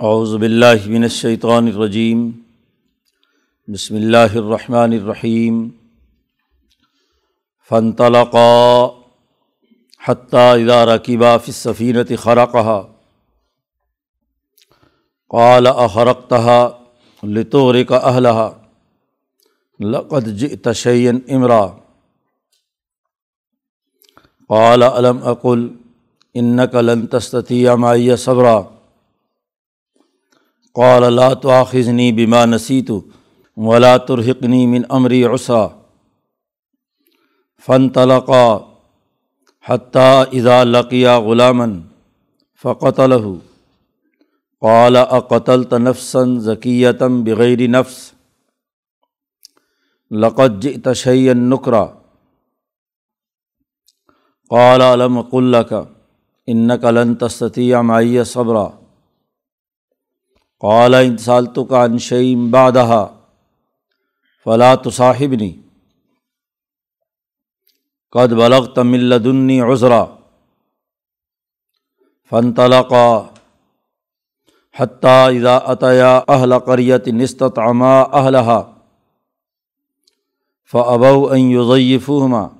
اعوذ باللہ من الشیطان الرجیم، بسم اللہ الرحمن الرحیم فنطلقا حتیٰ اذا رکبا فی السفینة خرقها قال اخرقتها لتغرق اهلها لقد جئت شيئا امرا، قال الم اقل انك لن تستطيع معي صبرا۔ قال لا تؤاخذني بما نسيت ولا ترهقني من امری عسرا فانطلقا حتى اذا لقيا غلاما فقتله قال اقتلت نفسا ذكية بغير نفس لقد جئت شيئا نكرا قال الم قل لك انك لن تستطيع معي صبرا قال ان سالتك عن شيء بعدها فلا تصاحبني. قد بلغت من لدني عذرا فانطلقا حتى اذا اتيا اهل قرية استطعما اهلها فابوا ان يضيفوهما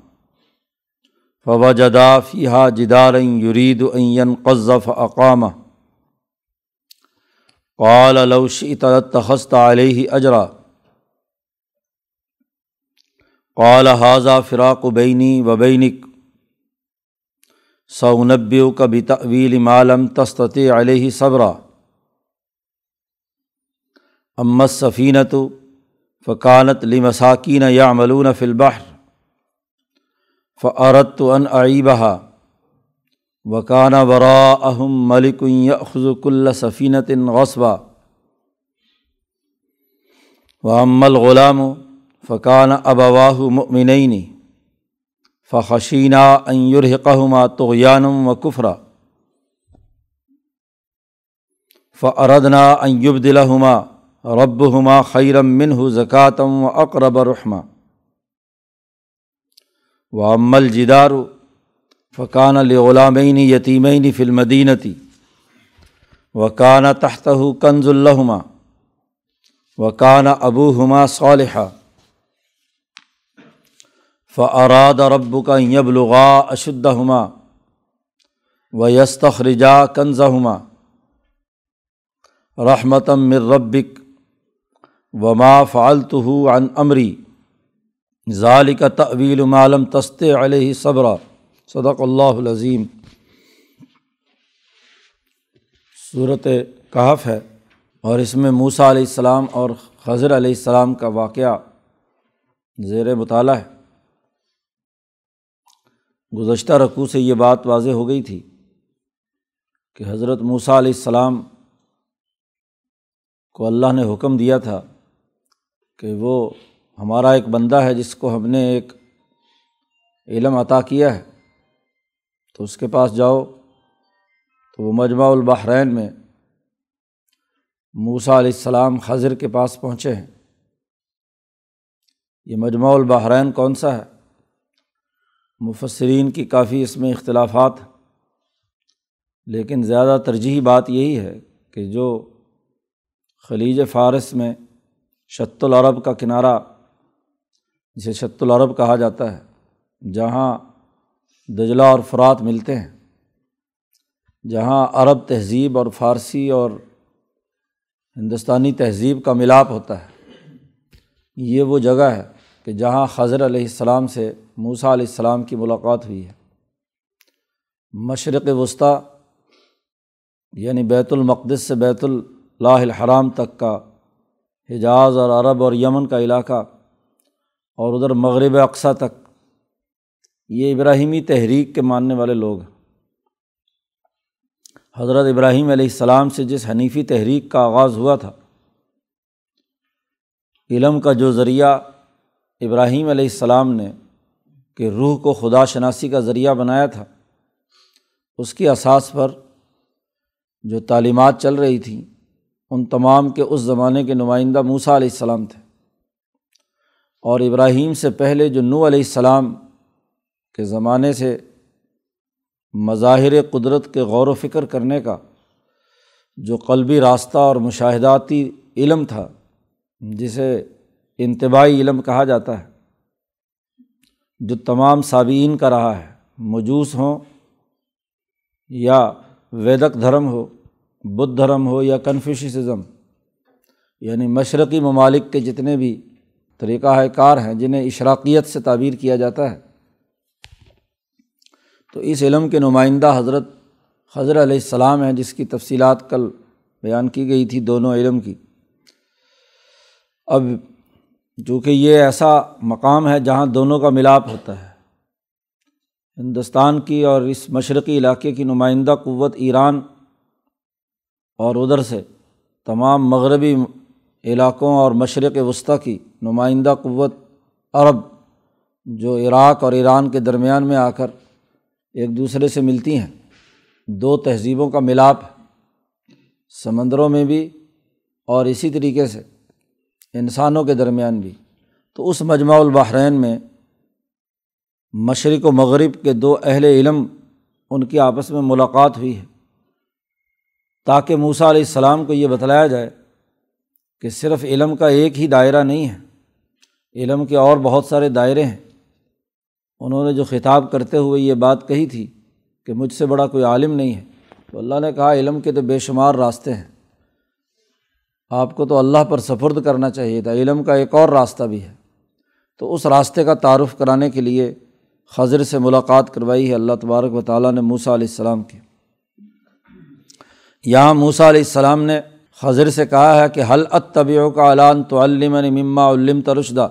فوجدا فيها جدارا يريد ان ينقض فاقامه قال لو شئت لاتخذت عليه اجرا قال هذا فراق بینی بيني وبينك. سأنبئك بتأويل ما لم تستطع عليه صبرا. اما السفينة فكانت لمساكين يعملون في البحر. فأردت أن أعيبها. وكان وراءهم ملك يأخذ كل سفينة غصبا وأما الغلام فكان أبواه مؤمنين فخشينا أن يرهقهما طغيانا وكفرا فأردنا أن يبدلهما ربهما خيرا منه زكاة وأقرب رحمًا و امل جدار فقان الغلامین یتیمین فلمدینتی و کان تحت کنز الحما و ابو ہما صالحہ فعراد رب کا یبلغا اشد ہما و یستخرجا کنز ہما رحمتم مر ربک وما فعلت عن امری ظال کا طویل معلوم تست علیہ صبر صدق اللہ العظیم۔ صورت کہف ہے اور اس میں موسا علیہ السلام اور خضر علیہ السلام کا واقعہ زیر مطالعہ ہے۔ گزشتہ رقوع سے یہ بات واضح ہو گئی تھی کہ حضرت موسیٰ علیہ السلام کو اللہ نے حکم دیا تھا کہ وہ ہمارا ایک بندہ ہے جس کو ہم نے ایک علم عطا کیا ہے۔ تو اس کے پاس جاؤ تو وہ مجمع البحرین میں موسا علیہ السلام خضر کے پاس پہنچے ہیں۔ یہ مجمع البحرین کون سا ہے؟ مفسرین کی کافی اس میں اختلافات لیکن زیادہ ترجیحی بات یہی ہے کہ جو خلیج فارس میں شت العرب کا کنارہ، جسے شت العرب کہا جاتا ہے، جہاں دجلہ اور فرات ملتے ہیں، جہاں عرب تہذیب اور فارسی اور ہندوستانی تہذیب کا ملاپ ہوتا ہے۔ یہ وہ جگہ ہے کہ جہاں خضر علیہ السلام سے موسا علیہ السلام کی ملاقات ہوئی ہے۔ مشرق وسطیٰ یعنی بیت المقدس سے بیت اللہ الحرام تک کا حجاز اور عرب اور یمن کا علاقہ اور ادھر مغرب اقسا تک یہ ابراہیمی تحریک کے ماننے والے لوگ ہیں۔ حضرت ابراہیم علیہ السلام سے جس حنیفی تحریک کا آغاز ہوا تھا، علم کا جو ذریعہ ابراہیم علیہ السلام نے کہ روح کو خدا شناسی کا ذریعہ بنایا تھا، اس کی اساس پر جو تعلیمات چل رہی تھیں، ان تمام کے اس زمانے کے نمائندہ موسا علیہ السلام تھے۔ اور ابراہیم سے پہلے جو نو علیہ السلام کے زمانے سے مظاہر قدرت کے غور و فکر کرنے کا جو قلبی راستہ اور مشاہداتی علم تھا، جسے انتباہی علم کہا جاتا ہے، جو تمام صابئین کا رہا ہے، مجوس ہوں یا ویدک دھرم ہو، بدھ دھرم ہو یا کنفیوشزم یعنی مشرقی ممالک کے جتنے بھی طریقہ کار ہیں جنہیں اشراقیت سے تعبیر کیا جاتا ہے تو اس علم کے نمائندہ حضرت حضرت علیہ السلام ہیں جس کی تفصیلات کل بیان کی گئی تھی دونوں علم کی۔ اب چونکہ یہ ایسا مقام ہے جہاں دونوں کا ملاپ ہوتا ہے، ہندوستان کی اور اس مشرقی علاقے کی نمائندہ قوت ایران اور ادھر سے تمام مغربی علاقوں اور مشرق وسطیٰ کی نمائندہ قوت عرب جو عراق اور ایران کے درمیان میں آ کر ایک دوسرے سے ملتی ہیں۔ دو تہذیبوں کا ملاپ سمندروں میں بھی اور اسی طریقے سے انسانوں کے درمیان بھی۔ تو اس مجموع البحرین میں مشرق و مغرب کے دو اہل علم ان کی آپس میں ملاقات ہوئی ہے۔ تاکہ موسا علیہ السلام کو یہ بتلایا جائے کہ صرف علم کا ایک ہی دائرہ نہیں ہے، علم کے اور بہت سارے دائرے ہیں۔ انہوں نے جو خطاب کرتے ہوئے یہ بات کہی تھی کہ مجھ سے بڑا کوئی عالم نہیں ہے، تو اللہ نے کہا علم کے تو بے شمار راستے ہیں۔ آپ کو تو اللہ پر سفرد کرنا چاہیے تھا، علم کا ایک اور راستہ بھی ہے۔ تو اس راستے کا تعارف کرانے کے لیے خضر سے ملاقات کروائی ہے اللہ تبارک و تعالیٰ نے موسا علیہ السلام کی۔ یہاں موسا علیہ السلام نے خضر سے کہا ہے کہ حل طبیعوں کا اعلان تو علم مما علم ترشدہ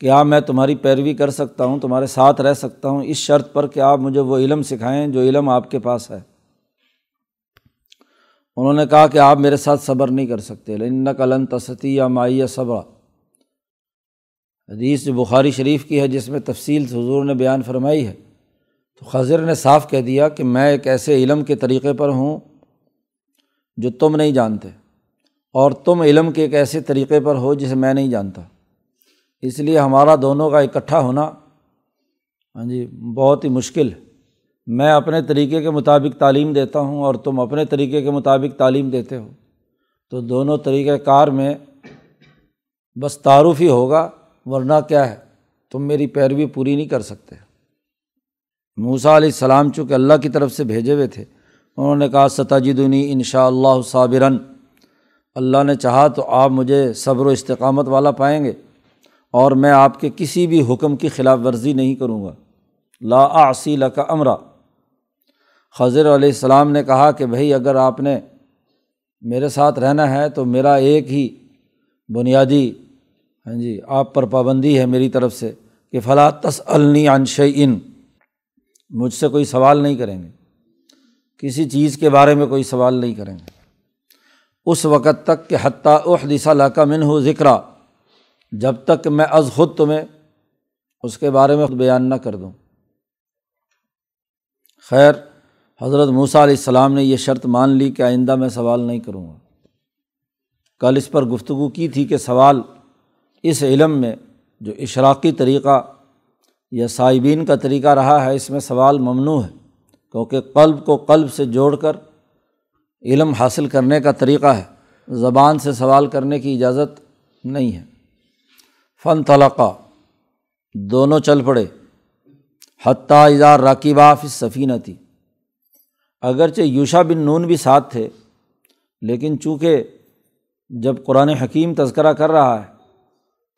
کیا میں تمہاری پیروی کر سکتا ہوں، تمہارے ساتھ رہ سکتا ہوں، اس شرط پر کہ آپ مجھے وہ علم سکھائیں جو علم آپ کے پاس ہے۔ انہوں نے کہا کہ آپ میرے ساتھ صبر نہیں کر سکتے۔ لن قلن تسطی یا مائیہ صبر حدیث جو بخاری شریف کی ہے، جس میں تفصیل حضور نے بیان فرمائی ہے۔ تو خضر نے صاف کہہ دیا کہ میں ایک ایسے علم کے طریقے پر ہوں جو تم نہیں جانتے، اور تم علم کے ایک ایسے طریقے پر ہو جسے میں نہیں جانتا۔ اس لیے ہمارا دونوں کا اکٹھا ہونا ہاں جی بہت ہی مشکل۔ ہے میں اپنے طریقے کے مطابق تعلیم دیتا ہوں اور تم اپنے طریقے کے مطابق تعلیم دیتے ہو۔ تو دونوں طریقۂ کار میں بس تعارف ہی ہوگا، ورنہ کیا ہے؟ تم میری پیروی پوری نہیں کر سکتے۔ موسا علیہ السلام چونکہ اللہ کی طرف سے بھیجے ہوئے تھے، انہوں نے کہا ستاجدنی ان شاء اللہ صابرن۔ اللہ نے چاہا تو آپ مجھے صبر و استقامت والا پائیں گے۔ اور میں آپ کے کسی بھی حکم کی خلاف ورزی نہیں کروں گا۔ لا آصیل کا امرا۔ خضر علیہ السلام نے کہا کہ بھائی، اگر آپ نے میرے ساتھ رہنا ہے تو میرا ایک ہی بنیادی ہاں جی آپ پر پابندی ہے میری طرف سے کہ فلاں تس النی انش ان مجھ سے کوئی سوال نہیں کریں گے۔ کسی چیز کے بارے میں کوئی سوال نہیں کریں گے۔ اس وقت تک کہ حتیٰ احدیثہ لاکہ من ہو ذکر جب تک میں از خود تمہیں اس کے بارے میں بیان نہ کر دوں۔ خیر، حضرت موسیٰ علیہ السلام نے یہ شرط مان لی کہ آئندہ میں سوال نہیں کروں گا۔ کل اس پر گفتگو کی تھی کہ سوال اس علم میں جو اشراقی طریقہ یا صائبین کا طریقہ رہا ہے، اس میں سوال ممنوع ہے۔ کیونکہ قلب کو قلب سے جوڑ کر علم حاصل کرنے کا طریقہ ہے۔ زبان سے سوال کرنے کی اجازت نہیں ہے۔ فن طلقہ دونوں چل پڑے۔ حتیٰ اظہار راکیبہ فی صفینہ تھی اگرچہ یوشا بن نون بھی ساتھ تھے، لیکن چونکہ جب قرآن حکیم تذکرہ کر رہا ہے،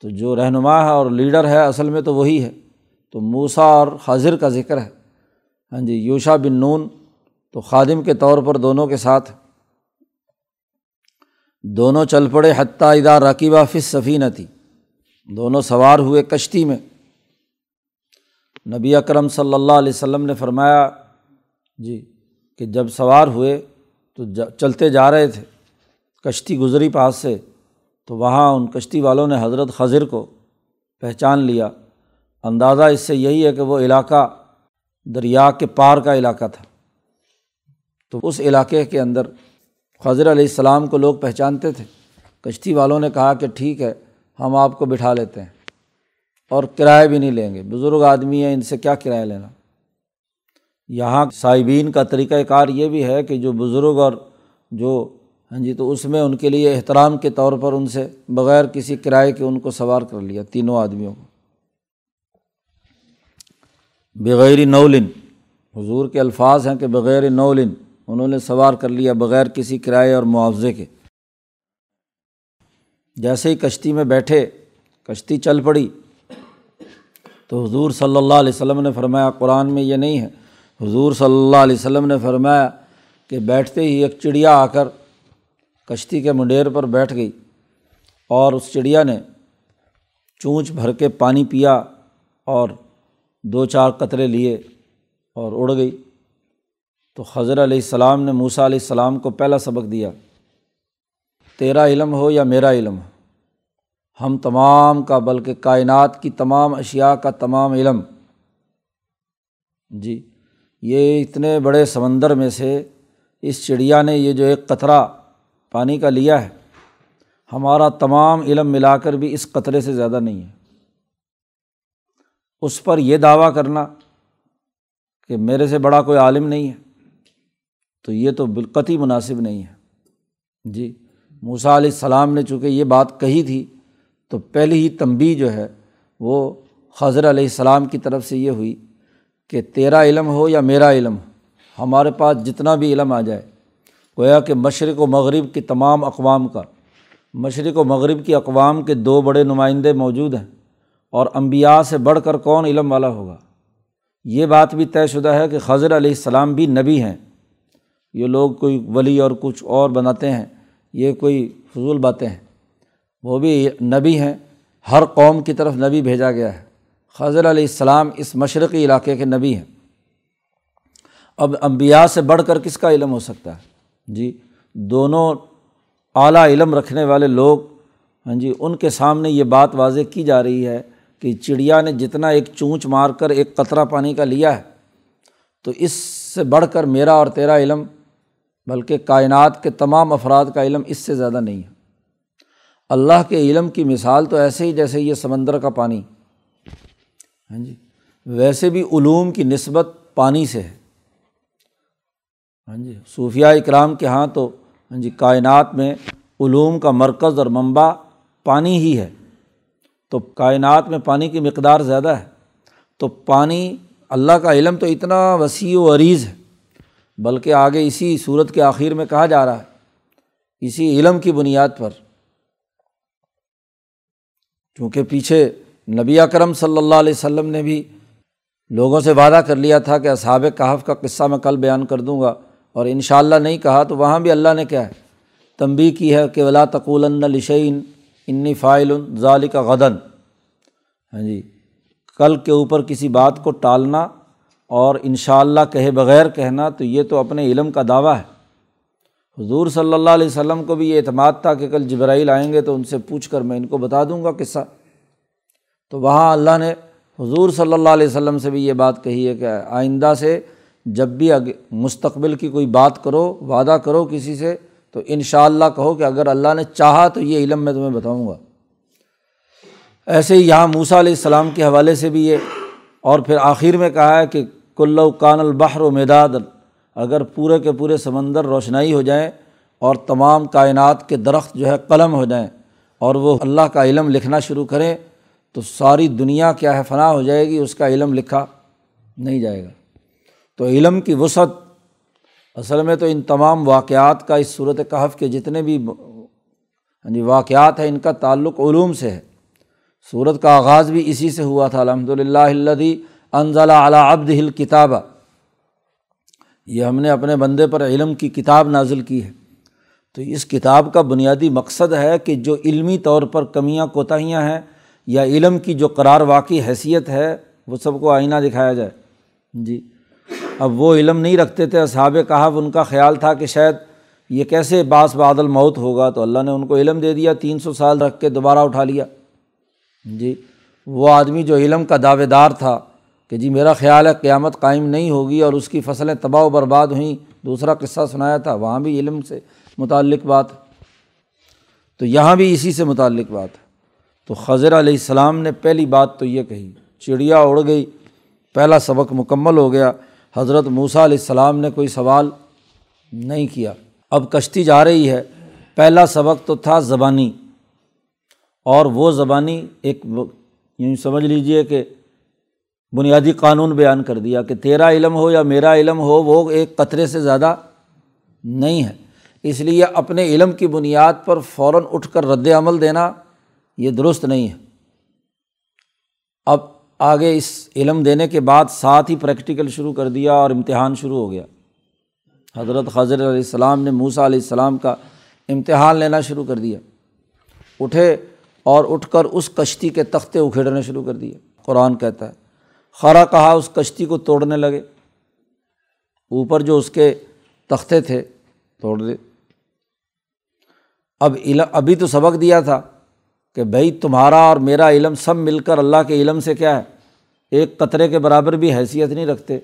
تو جو رہنما ہے اور لیڈر ہے اصل میں تو وہی ہے۔ تو موسا اور حاضر کا ذکر ہے۔ ہاں جی یوشا بن نون تو خادم کے طور پر دونوں کے ساتھ دونوں چل پڑے۔ حتیٰ ادا رقیبہ فص صفینہ تھی دونوں سوار ہوئے کشتی میں۔ نبی اکرم صلی اللہ علیہ وسلم نے فرمایا جی کہ جب سوار ہوئے تو چلتے جا رہے تھے۔ کشتی گزری پاس سے، تو وہاں ان کشتی والوں نے حضرت خضر کو پہچان لیا۔ اندازہ اس سے یہی ہے کہ وہ علاقہ دریا کے پار کا علاقہ تھا۔ تو اس علاقے کے اندر خضر علیہ السلام کو لوگ پہچانتے تھے۔ کشتی والوں نے کہا کہ ٹھیک ہے ہم آپ کو بٹھا لیتے ہیں اور کرایہ بھی نہیں لیں گے۔ بزرگ آدمی ہیں، ان سے کیا کرایہ لینا؟ یہاں صاحبین کا طریقۂ کار یہ بھی ہے کہ جو بزرگ اور جو ہاں جی تو اس میں ان کے لیے احترام کے طور پر ان سے بغیر کسی کرائے کے ان کو سوار کر لیا تینوں آدمیوں کو۔ بغیر نولن، حضور کے الفاظ ہیں کہ بغیر نولن انہوں نے سوار کر لیا بغیر کسی کرائے اور معاوضے کے۔ جیسے ہی کشتی میں بیٹھے، کشتی چل پڑی، تو حضور صلی اللہ علیہ وسلم نے فرمایا، قرآن میں یہ نہیں ہے۔ حضور صلی اللہ علیہ وسلم نے فرمایا کہ بیٹھتے ہی ایک چڑیا آ کر کشتی کے منڈیر پر بیٹھ گئی اور اس چڑیا نے چونچ بھر کے پانی پیا اور دو چار قطرے لیے اور اڑ گئی۔ تو حضر علیہ السلام نے موسا علیہ السلام کو پہلا سبق دیا۔ تیرا علم ہو یا میرا علم ہو۔ ہم تمام کا بلکہ کائنات کی تمام اشیا کا تمام علم۔ جی یہ اتنے بڑے سمندر میں سے اس چڑیا نے یہ جو ایک قطرہ پانی کا لیا ہے، ہمارا تمام علم ملا کر بھی اس قطرے سے زیادہ نہیں ہے۔ اس پر یہ دعویٰ کرنا کہ میرے سے بڑا کوئی عالم نہیں ہے، تو یہ تو بالقطی مناسب نہیں ہے۔ جی موسا علیہ السلام نے چونکہ یہ بات کہی تھی، تو پہلی ہی تنبی جو ہے وہ خضر علیہ السلام کی طرف سے یہ ہوئی کہ تیرا علم ہو یا میرا علم ہو، ہمارے پاس جتنا بھی علم آ جائے، گویا کہ مشرق و مغرب کی تمام اقوام کا، مشرق و مغرب کی اقوام کے دو بڑے نمائندے موجود ہیں، اور امبیا سے بڑھ کر کون علم والا ہوگا؟ یہ بات بھی طے شدہ ہے کہ خضر علیہ السلام بھی نبی ہیں۔ یہ لوگ کوئی ولی اور کچھ اور بناتے ہیں۔ یہ کوئی فضول باتیں ہیں۔ وہ بھی نبی ہیں۔ ہر قوم کی طرف نبی بھیجا گیا ہے۔ خضر علیہ السلام اس مشرقی علاقے کے نبی ہیں۔ اب امبیا سے بڑھ کر کس کا علم ہو سکتا ہے؟ جی دونوں اعلیٰ علم رکھنے والے لوگ ہاں جی ان کے سامنے یہ بات واضح کی جا رہی ہے کہ چڑیا نے جتنا ایک چونچ مار کر ایک قطرہ پانی کا لیا ہے، تو اس سے بڑھ کر میرا اور تیرا علم بلکہ کائنات کے تمام افراد کا علم اس سے زیادہ نہیں ہے۔ اللہ کے علم کی مثال تو ایسے ہی جیسے یہ سمندر کا پانی۔ ہاں جی۔ ویسے بھی علوم کی نسبت پانی سے ہے۔ ہاں جی۔ صوفیہ اکرام کے ہاں تو ہاں جی کائنات میں علوم کا مرکز اور منبع پانی ہی ہے۔ تو کائنات میں پانی کی مقدار زیادہ ہے۔ تو پانی، اللہ کا علم تو اتنا وسیع و عریض ہے۔ بلکہ آگے اسی صورت کے آخر میں کہا جا رہا ہے، اسی علم کی بنیاد پر۔ چونکہ پیچھے نبی اکرم صلی اللہ علیہ وسلم نے بھی لوگوں سے وعدہ کر لیا تھا کہ اصحاب کہف کا قصہ میں کل بیان کر دوں گا، اور ان شاء اللہ نہیں کہا تو وہاں بھی اللہ نے کیا ہے تنبی کی ہے کہ ولا تقول لشعین انی فائل ظال کا غدن ہاں جی کل کے اوپر کسی بات کو ٹالنا اور ان شاء اللہ کہے بغیر کہنا تو یہ تو اپنے علم کا دعویٰ ہے۔ حضور صلی اللہ علیہ وسلم کو بھی یہ اعتماد تھا کہ کل جبرائیل آئیں گے تو ان سے پوچھ کر میں ان کو بتا دوں گا قصہ۔ تو وہاں اللہ نے حضور صلی اللہ علیہ وسلم سے بھی یہ بات کہی ہے کہ آئندہ سے جب بھی مستقبل کی کوئی بات کرو، وعدہ کرو کسی سے تو ان شاء اللہ کہو کہ اگر اللہ نے چاہا تو یہ علم میں تمہیں بتاؤں گا۔ ایسے ہی یہاں موسا علیہ السلام کے حوالے سے بھی یہ اور پھر آخر میں کہا ہے کہ کلو کان البحر و میداد اگر پورے کے پورے سمندر روشنائی ہو جائیں اور تمام کائنات کے درخت جو ہے قلم ہو جائیں اور وہ اللہ کا علم لکھنا شروع کریں، تو ساری دنیا کیا ہے فنا ہو جائے گی، اس کا علم لکھا نہیں جائے گا۔ تو علم کی وسعت، اصل میں تو ان تمام واقعات کا اس صورت کہف کے جتنے بھی ہاں جی واقعات ہیں، ان کا تعلق علوم سے ہے۔ صورت کا آغاز بھی اسی سے ہوا تھا الحمد للہ اللہ انضلاء علیٰ ابد ہل کتابہ یہ ہم نے اپنے بندے پر علم کی کتاب نازل کی ہے۔ تو اس کتاب کا بنیادی مقصد ہے کہ جو علمی طور پر کمیاں کوتاہیاں ہیں یا علم کی جو قرار واقعی حیثیت ہے، وہ سب کو آئینہ دکھایا جائے۔ جی۔ اب وہ علم نہیں رکھتے تھے، اصحاب کہاو ان کا خیال تھا کہ شاید یہ کیسے باس بادل موت ہوگا۔ تو اللہ نے ان کو علم دے دیا، تین سو سال رکھ کے دوبارہ اٹھا لیا۔ جی۔ وہ آدمی جو علم کا دعوے دار تھا کہ جی میرا خیال ہے قیامت قائم نہیں ہوگی اور اس کی فصلیں تباہ و برباد ہوئیں۔ دوسرا قصہ سنایا تھا، وہاں بھی علم سے متعلق بات۔ تو یہاں بھی اسی سے متعلق بات۔ ہے تو خضر علیہ السلام نے پہلی بات تو یہ کہی، چڑیا اڑ گئی، پہلا سبق مکمل ہو گیا۔ حضرت موسیٰ علیہ السلام نے کوئی سوال نہیں کیا۔ اب کشتی جا رہی ہے، پہلا سبق تو تھا زبانی۔ اور وہ زبانی ایک یوں سمجھ لیجیے کہ بنیادی قانون بیان کر دیا کہ تیرا علم ہو یا میرا علم ہو، وہ ایک قطرے سے زیادہ نہیں ہے۔ اس لیے اپنے علم کی بنیاد پر فوراً اٹھ کر رد عمل دینا یہ درست نہیں ہے۔ اب آگے اس علم دینے کے بعد ساتھ ہی پریکٹیکل شروع کر دیا اور امتحان شروع ہو گیا۔ حضرت خضر علیہ السلام نے موسا علیہ السلام کا امتحان لینا شروع کر دیا۔ اٹھے اور اٹھ کر اس کشتی کے تختے اکھیڑنے شروع کر دیے۔ قرآن کہتا ہے خرا کہا، اس کشتی کو توڑنے لگے۔ اوپر جو اس کے تختے تھے، توڑ دے۔ اب علم، ابھی تو سبق دیا تھا کہ بھائی تمہارا اور میرا علم سب مل کر اللہ کے علم سے کیا ہے؟ ایک قطرے کے برابر بھی حیثیت نہیں رکھتے۔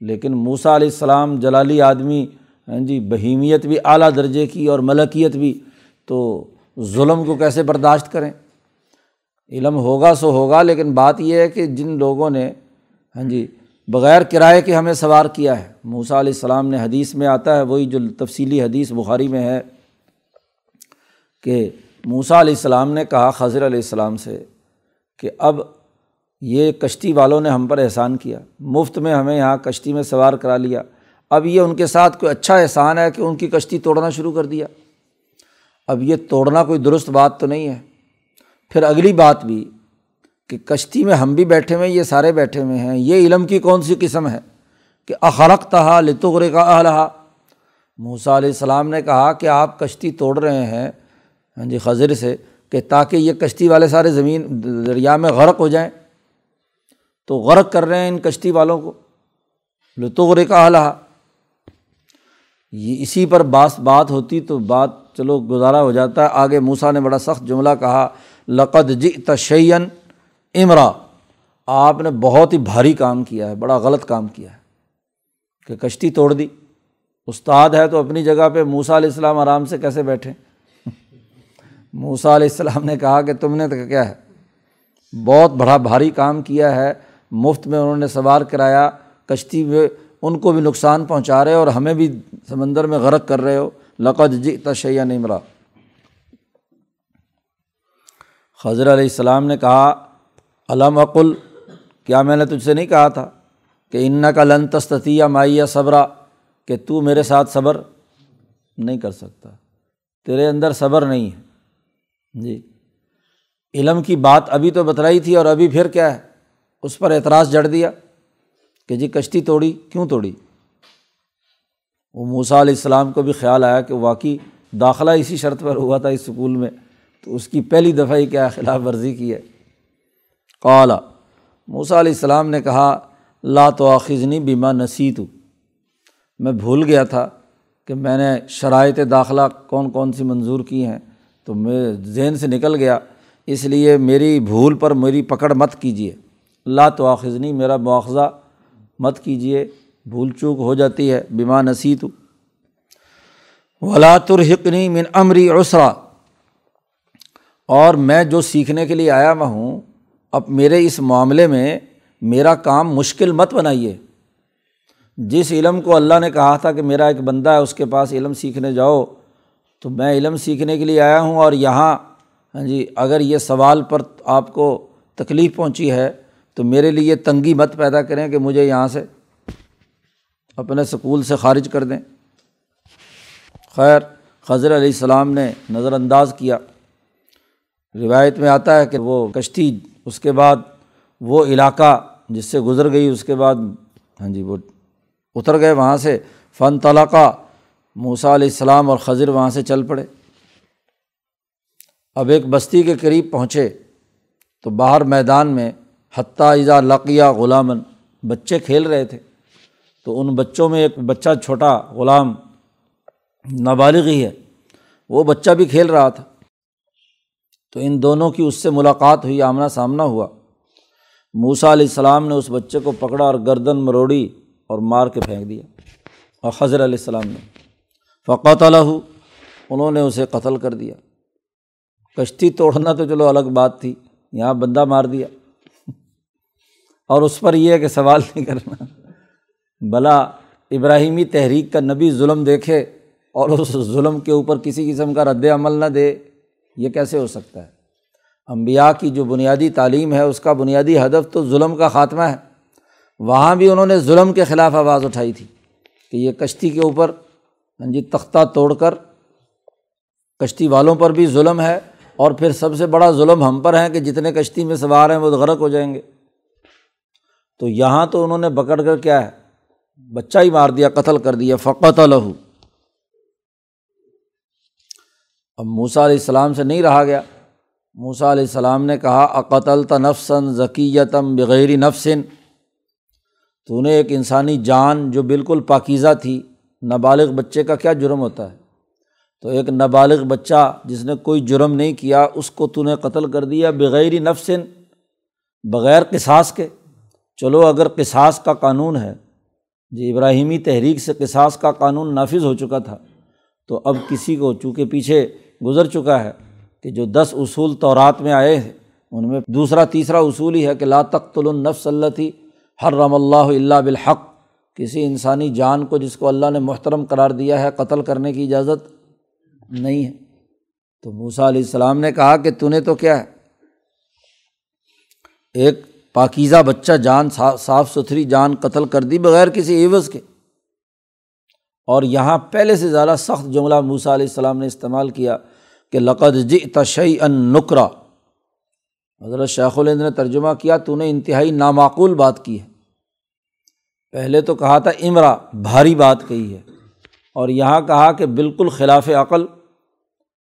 لیکن موسا علیہ السلام جلالی آدمی ہاں جی بہیمیت بھی اعلیٰ درجے کی اور ملکیت بھی، تو ظلم کو کیسے برداشت کریں؟ علم ہوگا سو ہوگا، لیکن بات یہ ہے کہ جن لوگوں نے ہاں جی بغیر کرائے کے ہمیں سوار کیا ہے موسا علیہ السلام نے حدیث میں آتا ہے، وہی جو تفصیلی حدیث بخاری میں ہے کہ موسا علیہ السلام نے کہا خضر علیہ السلام سے کہ اب یہ کشتی والوں نے ہم پر احسان کیا، مفت میں ہمیں یہاں کشتی میں سوار کرا لیا۔ اب یہ ان کے ساتھ کوئی اچھا احسان ہے کہ ان کی کشتی توڑنا شروع کر دیا۔ اب یہ توڑنا کوئی درست بات تو نہیں ہے۔ پھر اگلی بات بھی کہ کشتی میں ہم بھی بیٹھے ہوئے یہ سارے بیٹھے ہوئے ہیں، یہ علم کی کون سی قسم ہے؟ کہ اخرق تہا لتغر کا اہلہ موسا علیہ السلام نے کہا کہ آپ کشتی توڑ رہے ہیں ہاں جی خضر سے، کہ تاکہ یہ کشتی والے سارے زمین دریا میں غرق ہو جائیں۔ تو غرق کر رہے ہیں ان کشتی والوں کو۔ لطغر کا اہلہ یہ اسی پر باس بات ہوتی تو بات چلو گزارا ہو جاتا۔ ہے آگے موسا نے بڑا سخت جملہ کہا لقد جی تشین امرا۔ آپ نے بہت ہی بھاری کام کیا ہے، بڑا غلط کام کیا ہے۔ کہ کشتی توڑ دی۔ استاد ہے تو اپنی جگہ پہ موسا علیہ السلام آرام سے کیسے بیٹھے؟ موسا علیہ السلام نے کہا کہ تم نے تو کیا ہے؟ بہت بڑا بھاری کام کیا ہے۔ مفت میں انہوں نے سوار کرایا۔ کشتی میں ان کو بھی نقصان پہنچا رہے اور ہمیں بھی سمندر میں غرق کر رہے ہو۔ لقد جی تشیہ نمرا خضر علیہ السلام نے کہا علم عقل کیا میں نے تجھ سے نہیں کہا تھا کہ ان کا لن تستیہ مائیا صبرا، کہ تو میرے ساتھ صبر نہیں کر سکتا۔ تیرے اندر صبر نہیں ہے۔ جی۔ علم کی بات ابھی تو بتلائی تھی اور ابھی پھر کیا ہے؟ اس پر اعتراض جڑ دیا کہ جی کشتی توڑی، کیوں توڑی؟ وہ موسا علیہ السلام کو بھی خیال آیا کہ واقعی داخلہ اسی شرط پر ہوا تھا اس اسکول میں۔ تو اس کی پہلی دفعہ ہی کیا خلاف ورزی کی ہے۔ قالا موسا علیہ السلام نے کہا، لا تو آخذنی بیما نصیت میں بھول گیا تھا کہ میں نے شرائط داخلہ کون کون سی منظور کی ہیں، تو میں ذہن سے نکل گیا۔ اس لیے میری بھول پر میری پکڑ مت کیجیے لا تو آخذنی میرا مواخذہ مت کیجیے بھول چوک ہو جاتی ہے بیما نصیت ولا ترحقنی من امری عسرا۔ اور میں جو سیکھنے کے لیے آیا میں ہوں، اب میرے اس معاملے میں میرا کام مشکل مت بنائیے۔ جس علم کو اللہ نے کہا تھا کہ میرا ایک بندہ ہے، اس کے پاس علم سیکھنے جاؤ، تو میں علم سیکھنے کے لیے آیا ہوں اور یہاں ہاں جی اگر یہ سوال پر آپ کو تکلیف پہنچی ہے، تو میرے لیے تنگی مت پیدا کریں کہ مجھے یہاں سے اپنے سکول سے خارج کر دیں۔ خیر خضر علیہ السلام نے نظر انداز کیا۔ روایت میں آتا ہے کہ وہ کشتی اس کے بعد وہ علاقہ جس سے گزر گئی، اس کے بعد ہاں جی وہ اتر گئے وہاں سے۔ فن طلاقہ موسا علیہ السلام اور خضر وہاں سے چل پڑے۔ اب ایک بستی کے قریب پہنچے تو باہر میدان میں حتیٰ اضا لقیہ غلامن بچے کھیل رہے تھے۔ تو ان بچوں میں ایک بچہ چھوٹا غلام نابالغ ہی ہے، وہ بچہ بھی کھیل رہا تھا۔ تو ان دونوں کی اس سے ملاقات ہوئی، آمنا سامنا ہوا۔ موسا علیہ السلام نے اس بچے کو پکڑا اور گردن مروڑی اور مار کے پھینک دیا۔ اور حضر علیہ السلام نے فقط الح انہوں نے اسے قتل کر دیا۔ کشتی توڑنا تو چلو الگ بات تھی، یہاں بندہ مار دیا۔ اور اس پر یہ ہے کہ سوال نہیں کرنا۔ بلا ابراہیمی تحریک کا نبی ظلم دیکھے اور اس ظلم کے اوپر کسی قسم کا رد عمل نہ دے۔ یہ کیسے ہو سکتا ہے؟ امبیا کی جو بنیادی تعلیم ہے، اس کا بنیادی ہدف تو ظلم کا خاتمہ ہے۔ وہاں بھی انہوں نے ظلم کے خلاف آواز اٹھائی تھی کہ یہ کشتی کے اوپر ہاں جی تختہ توڑ کر کشتی والوں پر بھی ظلم ہے اور پھر سب سے بڑا ظلم ہم پر ہے کہ جتنے کشتی میں سوار ہیں وہ غرق ہو جائیں گے۔ تو یہاں تو انہوں نے پکڑ کر کیا ہے؟ بچہ ہی مار دیا، قتل کر دیا فقت لہو اب موسا علیہ السلام سے نہیں رہا گیا۔ موسا علیہ السلام نے کہا اقتل تنفسن ذکیتم بغیر نفسن تو نے ایک انسانی جان جو بالکل پاکیزہ تھی، نابالغ بچے کا کیا جرم ہوتا ہے؟ تو ایک نابالغ بچہ جس نے کوئی جرم نہیں کیا، اس کو تو نے قتل کر دیا بغیر نفسن بغیر قصاص کے۔ چلو، اگر قصاص کا قانون ہے جی ابراہیمی تحریک سے قصاص کا قانون نافذ ہو چکا تھا، تو اب کسی کو چونکہ پیچھے گزر چکا ہے کہ جو دس اصول طورات میں آئے ہیں، ان میں دوسرا، تیسرا اصول ہی ہے کہ لا تخت النفس اللہ تھی ہر رم اللہ اللہ بالحق۔ کسی انسانی جان کو جس کو اللہ نے محترم قرار دیا ہے قتل کرنے کی اجازت نہیں ہے۔ تو موسا علیہ السلام نے کہا کہ تو نے تو کیا ہے؟ ایک پاکیزہ بچہ، جان صاف ستھری جان قتل کر دی بغیر کسی عوض کے۔ اور یہاں پہلے سے زیادہ سخت جملہ موسا علیہ السلام نے استعمال کیا کہ لقد جی تشعی ان نکرا۔ حضرت شیخ الند نے ترجمہ کیا، تو نے انتہائی نامعقول بات کی ہے۔ پہلے تو کہا تھا امرا، بھاری بات کہی ہے۔ اور یہاں کہا کہ بالکل خلاف عقل۔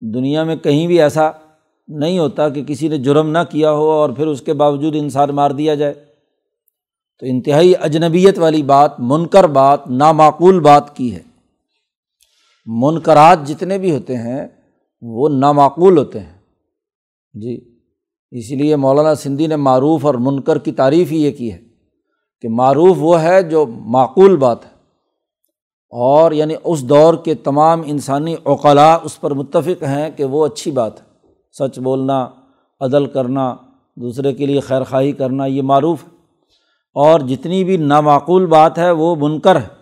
دنیا میں کہیں بھی ایسا نہیں ہوتا کہ کسی نے جرم نہ کیا ہو اور پھر اس کے باوجود انسان مار دیا جائے۔ تو انتہائی اجنبیت والی بات، منکر بات، نامعقول بات کی ہے۔ منکرات جتنے بھی ہوتے ہیں، وہ نامعقول ہوتے ہیں۔ جی اسی لیے مولانا سندھی نے معروف اور منکر کی تعریف ہی یہ کی ہے کہ معروف وہ ہے جو معقول بات ہے۔ اور یعنی اس دور کے تمام انسانی اوقلا اس پر متفق ہیں کہ وہ اچھی بات ہے۔ سچ بولنا، عدل کرنا، دوسرے کے لیے خیر خواہی کرنا، یہ معروف ہے۔ اور جتنی بھی نامعقول بات ہے، وہ منکر ہے۔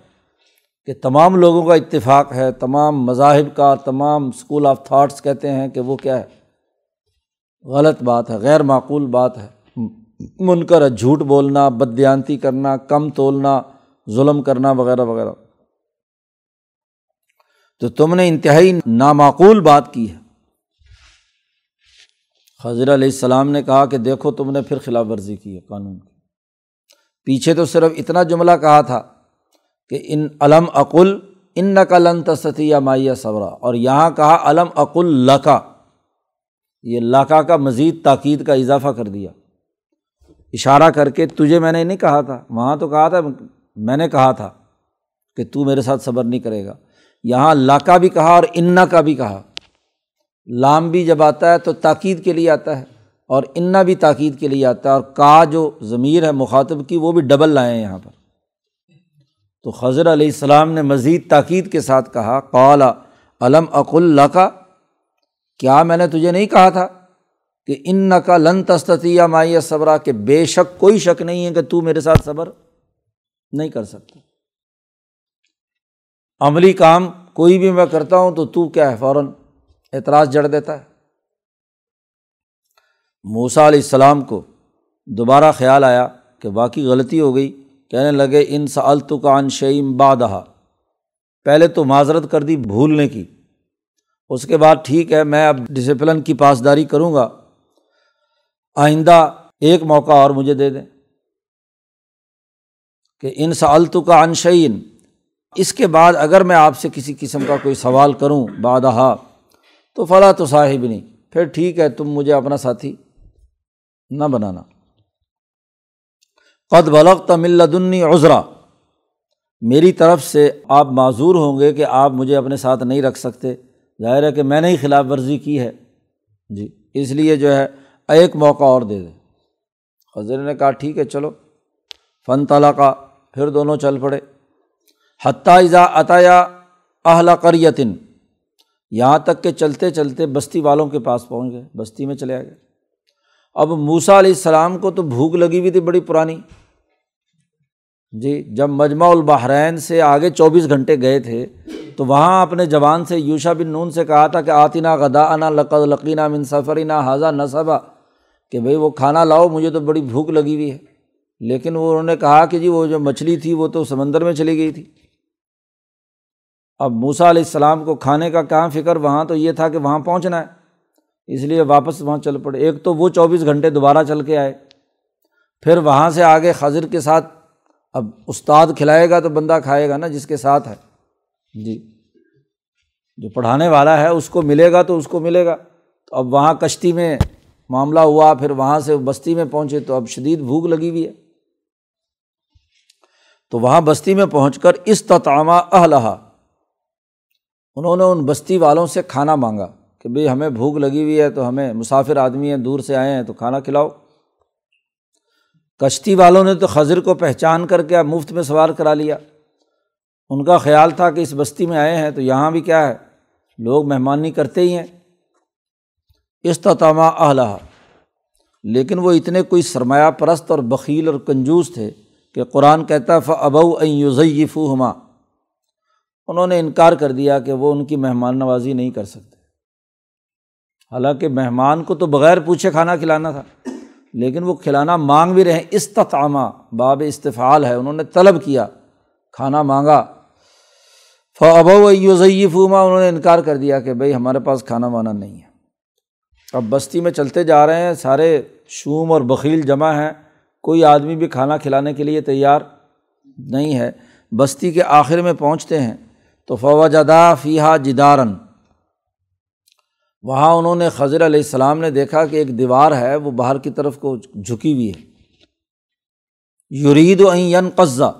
کہ تمام لوگوں کا اتفاق ہے، تمام مذاہب کا، تمام اسکول آف تھاٹس کہتے ہیں کہ وہ کیا ہے؟ غلط بات ہے، غیر معقول بات ہے۔ منکر ہے جھوٹ بولنا بدیانتی کرنا، کم تولنا، ظلم کرنا وغیرہ وغیرہ۔ تو تم نے انتہائی نامعقول بات کی ہے۔ حضرت علیہ السلام نے کہا کہ دیکھو تم نے پھر خلاف ورزی کی ہے قانون کی۔ پیچھے تو صرف اتنا جملہ کہا تھا۔ کہ ان علم عقل ان نقل تصطیہ مائیا صبرا۔ اور یہاں کہا علم عقل لقا یہ لقا کا مزید تاکید کا اضافہ کر دیا۔ اشارہ کر کے تجھے میں نے نہیں کہا تھا۔ وہاں تو کہا تھا، میں نے کہا تھا کہ تو میرے ساتھ صبر نہیں کرے گا۔ یہاں لاکا بھی کہا اور انا کا بھی کہا۔ لام بھی جب آتا ہے تو تاکید کے لیے آتا ہے، اور انا بھی تاکید کے لیے آتا ہے۔ اور کا جو ضمیر ہے مخاطب کی، وہ بھی ڈبل لائے ہیں یہاں پر۔ تو خضر علیہ السلام نے مزید تاکید کے ساتھ کہا قالا علم اق اللہ کا کیا میں نے تجھے نہیں کہا تھا کہ ان کا لن تستیا مائی صبرا کہ بے شک کوئی شک نہیں ہے کہ تو میرے ساتھ صبر نہیں کر سکتا۔ عملی کام کوئی بھی میں کرتا ہوں تو تو کیا ہے؟ فوراً اعتراض جڑ دیتا ہے۔ موسا علیہ السلام کو دوبارہ خیال آیا کہ باقی غلطی ہو گئی۔ کہنے لگے، ان سالتو کا ان شعیم بادہ پہلے تو معذرت کر دی بھولنے کی۔ اس کے بعد ٹھیک ہے، میں اب ڈسپلن کی پاسداری کروں گا۔ آئندہ ایک موقع اور مجھے دے دیں۔ کہ ان سالتو کا انشعین اس کے بعد اگر میں آپ سے کسی قسم کا کوئی سوال کروں بادہ تو فلاں تو صاحب نہیں پھر ٹھیک ہے، تم مجھے اپنا ساتھی نہ بنانا۔ قد بلغ تمل دنی عذرا۔ میری طرف سے آپ معذور ہوں گے کہ آپ مجھے اپنے ساتھ نہیں رکھ سکتے۔ ظاہر ہے کہ میں نے ہی خلاف ورزی کی ہے۔ جی اس لیے جو ہے، ایک موقع اور دے دے حضرت نے کہا، ٹھیک ہے، چلو۔ فن تعلیٰ کا پھر دونوں چل پڑے۔ حتیٰ عطایا اہلا کریتن یہاں تک کہ چلتے چلتے بستی والوں کے پاس پہنچ گئے۔ بستی میں چلے گئے اب موسا علیہ السلام کو تو بھوک لگی ہوئی تھی، بڑی پرانی۔ جی جب مجمع البحرین سے آگے چوبیس گھنٹے گئے تھے، تو وہاں اپنے جوان سے یوشا بن نون سے کہا تھا کہ آتینہ غدا انا لقد لقینہ من سفرینہ حاضہ نصبہ کہ بھائی وہ کھانا لاؤ، مجھے تو بڑی بھوک لگی ہوئی ہے۔ لیکن وہ انہوں نے کہا کہ جی وہ جو مچھلی تھی، وہ تو سمندر میں چلی گئی تھی۔ اب موسا علیہ السلام کو کھانے کا کہاں فکر؟ وہاں تو یہ تھا کہ وہاں پہنچنا ہے۔ اس لیے واپس وہاں چل پڑے۔ ایک تو وہ چوبیس گھنٹے دوبارہ چل کے آئے۔ پھر وہاں سے آگے خضر کے ساتھ اب استاد کھلائے گا تو بندہ کھائے گا نا، جس کے ساتھ ہے۔ جی۔ جو پڑھانے والا ہے، اس کو ملے گا تو اس کو ملے گا۔ تو اب وہاں کشتی میں معاملہ ہوا، پھر وہاں سے بستی میں پہنچے تو اب شدید بھوک لگی ہوئی ہے۔ تو وہاں بستی میں پہنچ کر اس تطامہ اہلہا۔ انہوں نے ان بستی والوں سے کھانا مانگا کہ بھائی ہمیں بھوک لگی ہوئی ہے تو ہمیں مسافر آدمی ہیں، دور سے آئے ہیں تو کھانا کھلاؤ۔ کشتی والوں نے تو خضر کو پہچان کر کے مفت میں سوار کرا لیا۔ ان کا خیال تھا کہ اس بستی میں آئے ہیں تو یہاں بھی کیا ہے؟ لوگ مہمانی کرتے ہی ہیں۔ استطامہ اہلہ لیکن وہ اتنے کوئی سرمایہ پرست اور بخیل اور کنجوس تھے کہ قرآن کہتا ف ابو یوزیفو ہما انہوں نے انکار کر دیا کہ وہ ان کی مہمان نوازی نہیں کر سکتے۔ حالانکہ مہمان کو تو بغیر پوچھے کھانا کھلانا تھا۔ لیکن وہ کھلانا مانگ بھی رہے استطامہ باب استفعال ہے۔ انہوں نے طلب کیا، کھانا مانگا۔ ف ابو یوزیفوما انہوں نے انکار کر دیا کہ بھائی ہمارے پاس کھانا وانا نہیں ہے۔ اب بستی میں چلتے جا رہے ہیں، سارے شوم اور بخیل جمع ہیں۔ کوئی آدمی بھی کھانا کھلانے کے لیے تیار نہیں ہے۔ بستی کے آخر میں پہنچتے ہیں۔ تو فوجدا فیحہ جدارن وہاں انہوں نے خضر علیہ السلام نے دیکھا کہ ایک دیوار ہے، وہ باہر کی طرف کو جھکی ہوئی ہے۔ یرید و این قزہ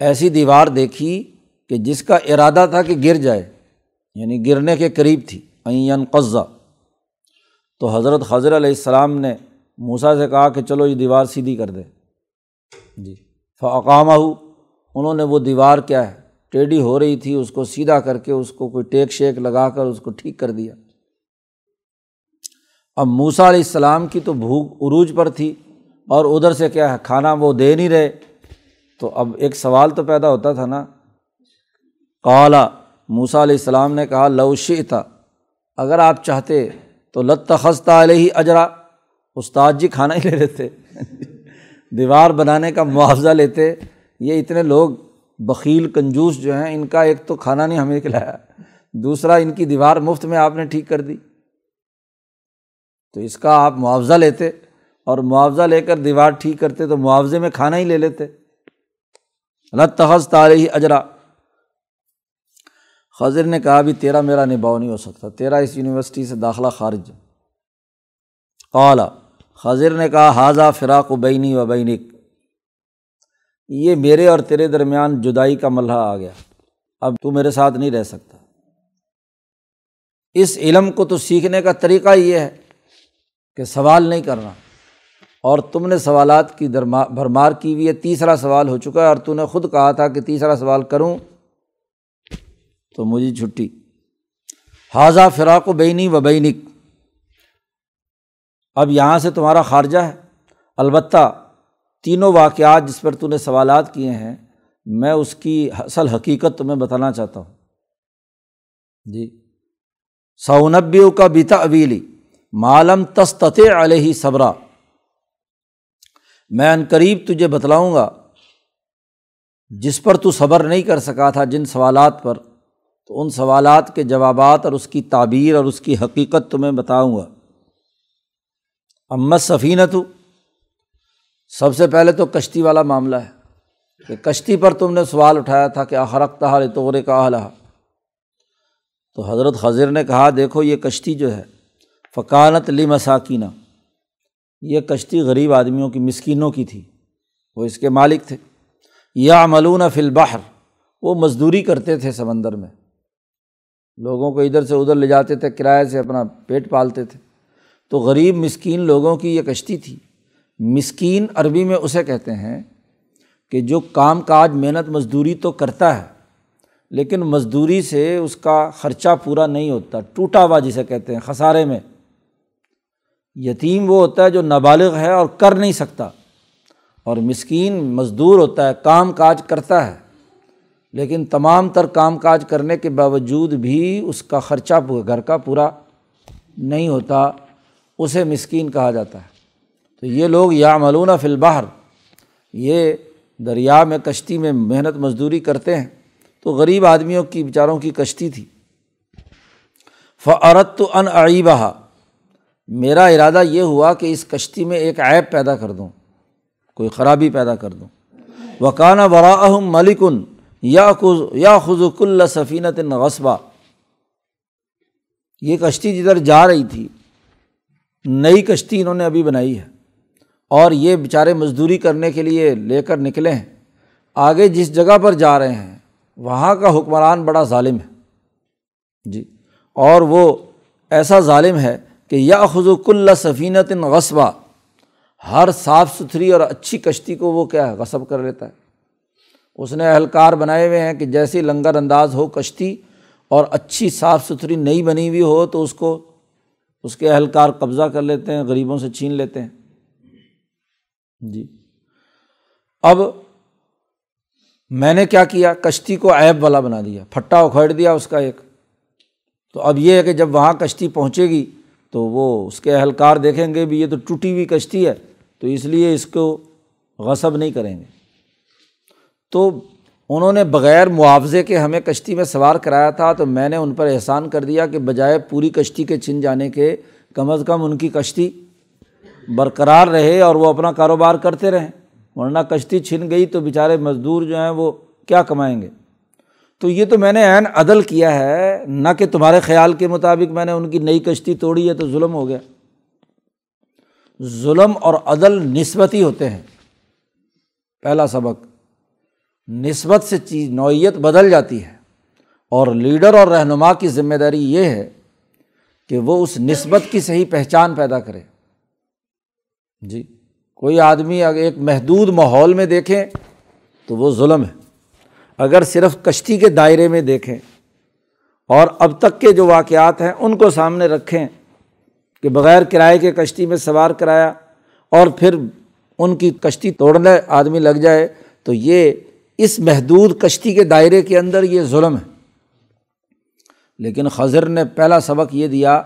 ایسی دیوار دیکھی کہ جس کا ارادہ تھا کہ گر جائے یعنی گرنے کے قریب تھی۔ این قزہ تو حضرت خضر علیہ السلام نے موسا سے کہا کہ چلو یہ دیوار سیدھی کر دے۔ جی۔ فقامہ انہوں نے وہ دیوار کیا ہے؟ ٹیڑھی ہو رہی تھی، اس کو سیدھا کر کے اس کو کوئی ٹیک شیک لگا کر اس کو ٹھیک کر دیا۔ اب موسا علیہ السلام کی تو بھوک عروج پر تھی اور ادھر سے کیا ہے، کھانا وہ دے نہیں رہے۔ تو اب ایک سوال تو پیدا ہوتا تھا نا۔ کالا موسا علیہ السلام نے کہا لوشی تھا اگر آپ چاہتے تو لت خستہ علیہ اجرا۔ استاد جی کھانا ہی لے لیتے۔ دیوار بنانے کا معاوضہ لیتے۔ یہ اتنے لوگ بکیل کنجوس جو ہیں، ان کا ایک تو کھانا نہیں ہمیں کھلایا، دوسرا ان کی دیوار مفت میں آپ نے ٹھیک کر دی۔ تو اس کا آپ معاوضہ لیتے اور معاوضہ لے کر دیوار ٹھیک کرتے تو معاوضے میں کھانا ہی لے لیتے۔ لت تخذ اجرا خضر نے کہا بھی تیرا میرا نباؤ نہیں ہو سکتا، تیرا اس یونیورسٹی سے داخلہ خارج قالا خضر نے کہا حاضہ فراق و بینی و بینک یہ میرے اور تیرے درمیان جدائی کا ملحہ آ گیا۔ اب تو میرے ساتھ نہیں رہ سکتا۔ اس علم کو تو سیکھنے کا طریقہ یہ ہے کہ سوال نہیں کرنا۔ اور تم نے سوالات کی درما، بھرمار کی ہوئی ہے۔ تیسرا سوال ہو چکا ہے اور تو نے خود کہا تھا کہ تیسرا سوال کروں تو مجھے چھٹی۔ حاضہ فراق و بینی و بینک۔ اب یہاں سے تمہارا خارجہ ہے۔ البتہ تینوں واقعات جس پر تو نے سوالات کیے ہیں، میں اس کی اصل حقیقت تمہیں بتانا چاہتا ہوں۔ جی۔ سونبیو کا بیتا ابیلی معلوم تستط علیہ صبرا۔ میں ان قریب تجھے بتلاؤں گا، جس پر تو صبر نہیں کر سکا تھا جن سوالات پر، تو ان سوالات کے جوابات اور اس کی تعبیر اور اس کی حقیقت تمہیں بتاؤں گا۔ امت سفینت سب سے پہلے تو کشتی والا معاملہ ہے کہ کشتی پر تم نے سوال اٹھایا تھا کہ اخرق تہار طور کا حلہ تو حضرت خضر نے کہا، دیکھو یہ کشتی جو ہے فقانت لی مساکینہ یہ کشتی غریب آدمیوں کی، مسکینوں کی تھی۔ وہ اس کے مالک تھے۔ یا ملون فی البحر۔ وہ مزدوری کرتے تھے سمندر میں۔ لوگوں کو ادھر سے ادھر لے جاتے تھے کرائے سے اپنا پیٹ پالتے تھے۔ تو غریب، مسکین لوگوں کی یہ کشتی تھی۔ مسکین عربی میں اسے کہتے ہیں کہ جو کام کاج محنت مزدوری تو کرتا ہے، لیکن مزدوری سے اس کا خرچہ پورا نہیں ہوتا، ٹوٹا ہوا جسے کہتے ہیں خسارے میں۔ یتیم وہ ہوتا ہے جو نابالغ ہے اور کر نہیں سکتا۔ اور مسکین مزدور ہوتا ہے، کام کاج کرتا ہے۔ لیکن تمام تر کام کاج کرنے کے باوجود بھی اس کا خرچہ گھر کا پورا نہیں ہوتا، اسے مسکین کہا جاتا ہے۔ تو یہ لوگ یا ملون فی البحر، یہ دریا میں، کشتی میں محنت مزدوری کرتے ہیں۔ تو غریب آدمیوں کی، بیچاروں کی کشتی تھی۔ فعرت تو ان عیبہ میرا ارادہ یہ ہوا کہ اس کشتی میں ایک عیب پیدا کر دوں، کوئی خرابی پیدا کر دوں۔ وکانہ براہم ملکن یا خز یا خزک اللہ سفینت غصبہ یہ کشتی جدھر جا رہی تھی، نئی کشتی انہوں نے ابھی بنائی ہے۔ اور یہ بیچارے مزدوری کرنے کے لیے لے کر نکلے ہیں۔ آگے جس جگہ پر جا رہے ہیں، وہاں کا حکمران بڑا ظالم ہے۔ جی اور وہ ایسا ظالم ہے کہ یا خزک اللہ سفینت غصبہ، ہر صاف ستھری اور اچھی کشتی کو وہ کیا ہے، غصب کر لیتا ہے۔ اس نے اہلکار بنائے ہوئے ہیں کہ جیسی لنگر انداز ہو کشتی اور اچھی صاف ستھری نئی بنی ہوئی ہو تو اس کو، اس کے اہلکار قبضہ کر لیتے ہیں، غریبوں سے چھین لیتے ہیں۔ جی۔ اب میں نے کیا کیا؟ کشتی کو ایب والا بنا دیا، پھٹا اکھاڑ دیا اس کا ایک۔ تو اب یہ ہے کہ جب وہاں کشتی پہنچے گی تو وہ اس کے اہلکار دیکھیں گے بھی یہ تو ٹوٹی ہوئی کشتی ہے، تو اس لیے اس کو غصب نہیں کریں گے۔ تو انہوں نے بغیر معاوضے کے ہمیں کشتی میں سوار کرایا تھا، تو میں نے ان پر احسان کر دیا کہ بجائے پوری کشتی کے چھن جانے کے کم از کم ان کی کشتی برقرار رہے اور وہ اپنا کاروبار کرتے رہیں ورنہ کشتی چھن گئی تو بیچارے مزدور جو ہیں وہ کیا کمائیں گے؟ تو یہ تو میں نے عین عدل کیا ہے۔ نہ کہ تمہارے خیال کے مطابق میں نے ان کی نئی کشتی توڑی ہے تو ظلم ہو گیا۔ ظلم اور عدل نسبتی ہوتے ہیں۔ پہلا سبق، نسبت سے چیز، نوعیت بدل جاتی ہے۔ اور لیڈر اور رہنما کی ذمہ داری یہ ہے کہ وہ اس نسبت کی صحیح پہچان پیدا کرے۔ جی۔ کوئی آدمی اگر ایک محدود ماحول میں دیکھیں تو وہ ظلم ہے۔ اگر صرف کشتی کے دائرے میں دیکھیں اور اب تک کے جو واقعات ہیں ان کو سامنے رکھیں کہ بغیر کرائے کے کشتی میں سوار کرایا اور پھر ان کی کشتی توڑنے آدمی لگ جائے تو یہ اس محدود کشتی کے دائرے کے اندر یہ ظلم ہے۔ لیکن خضر نے پہلا سبق یہ دیا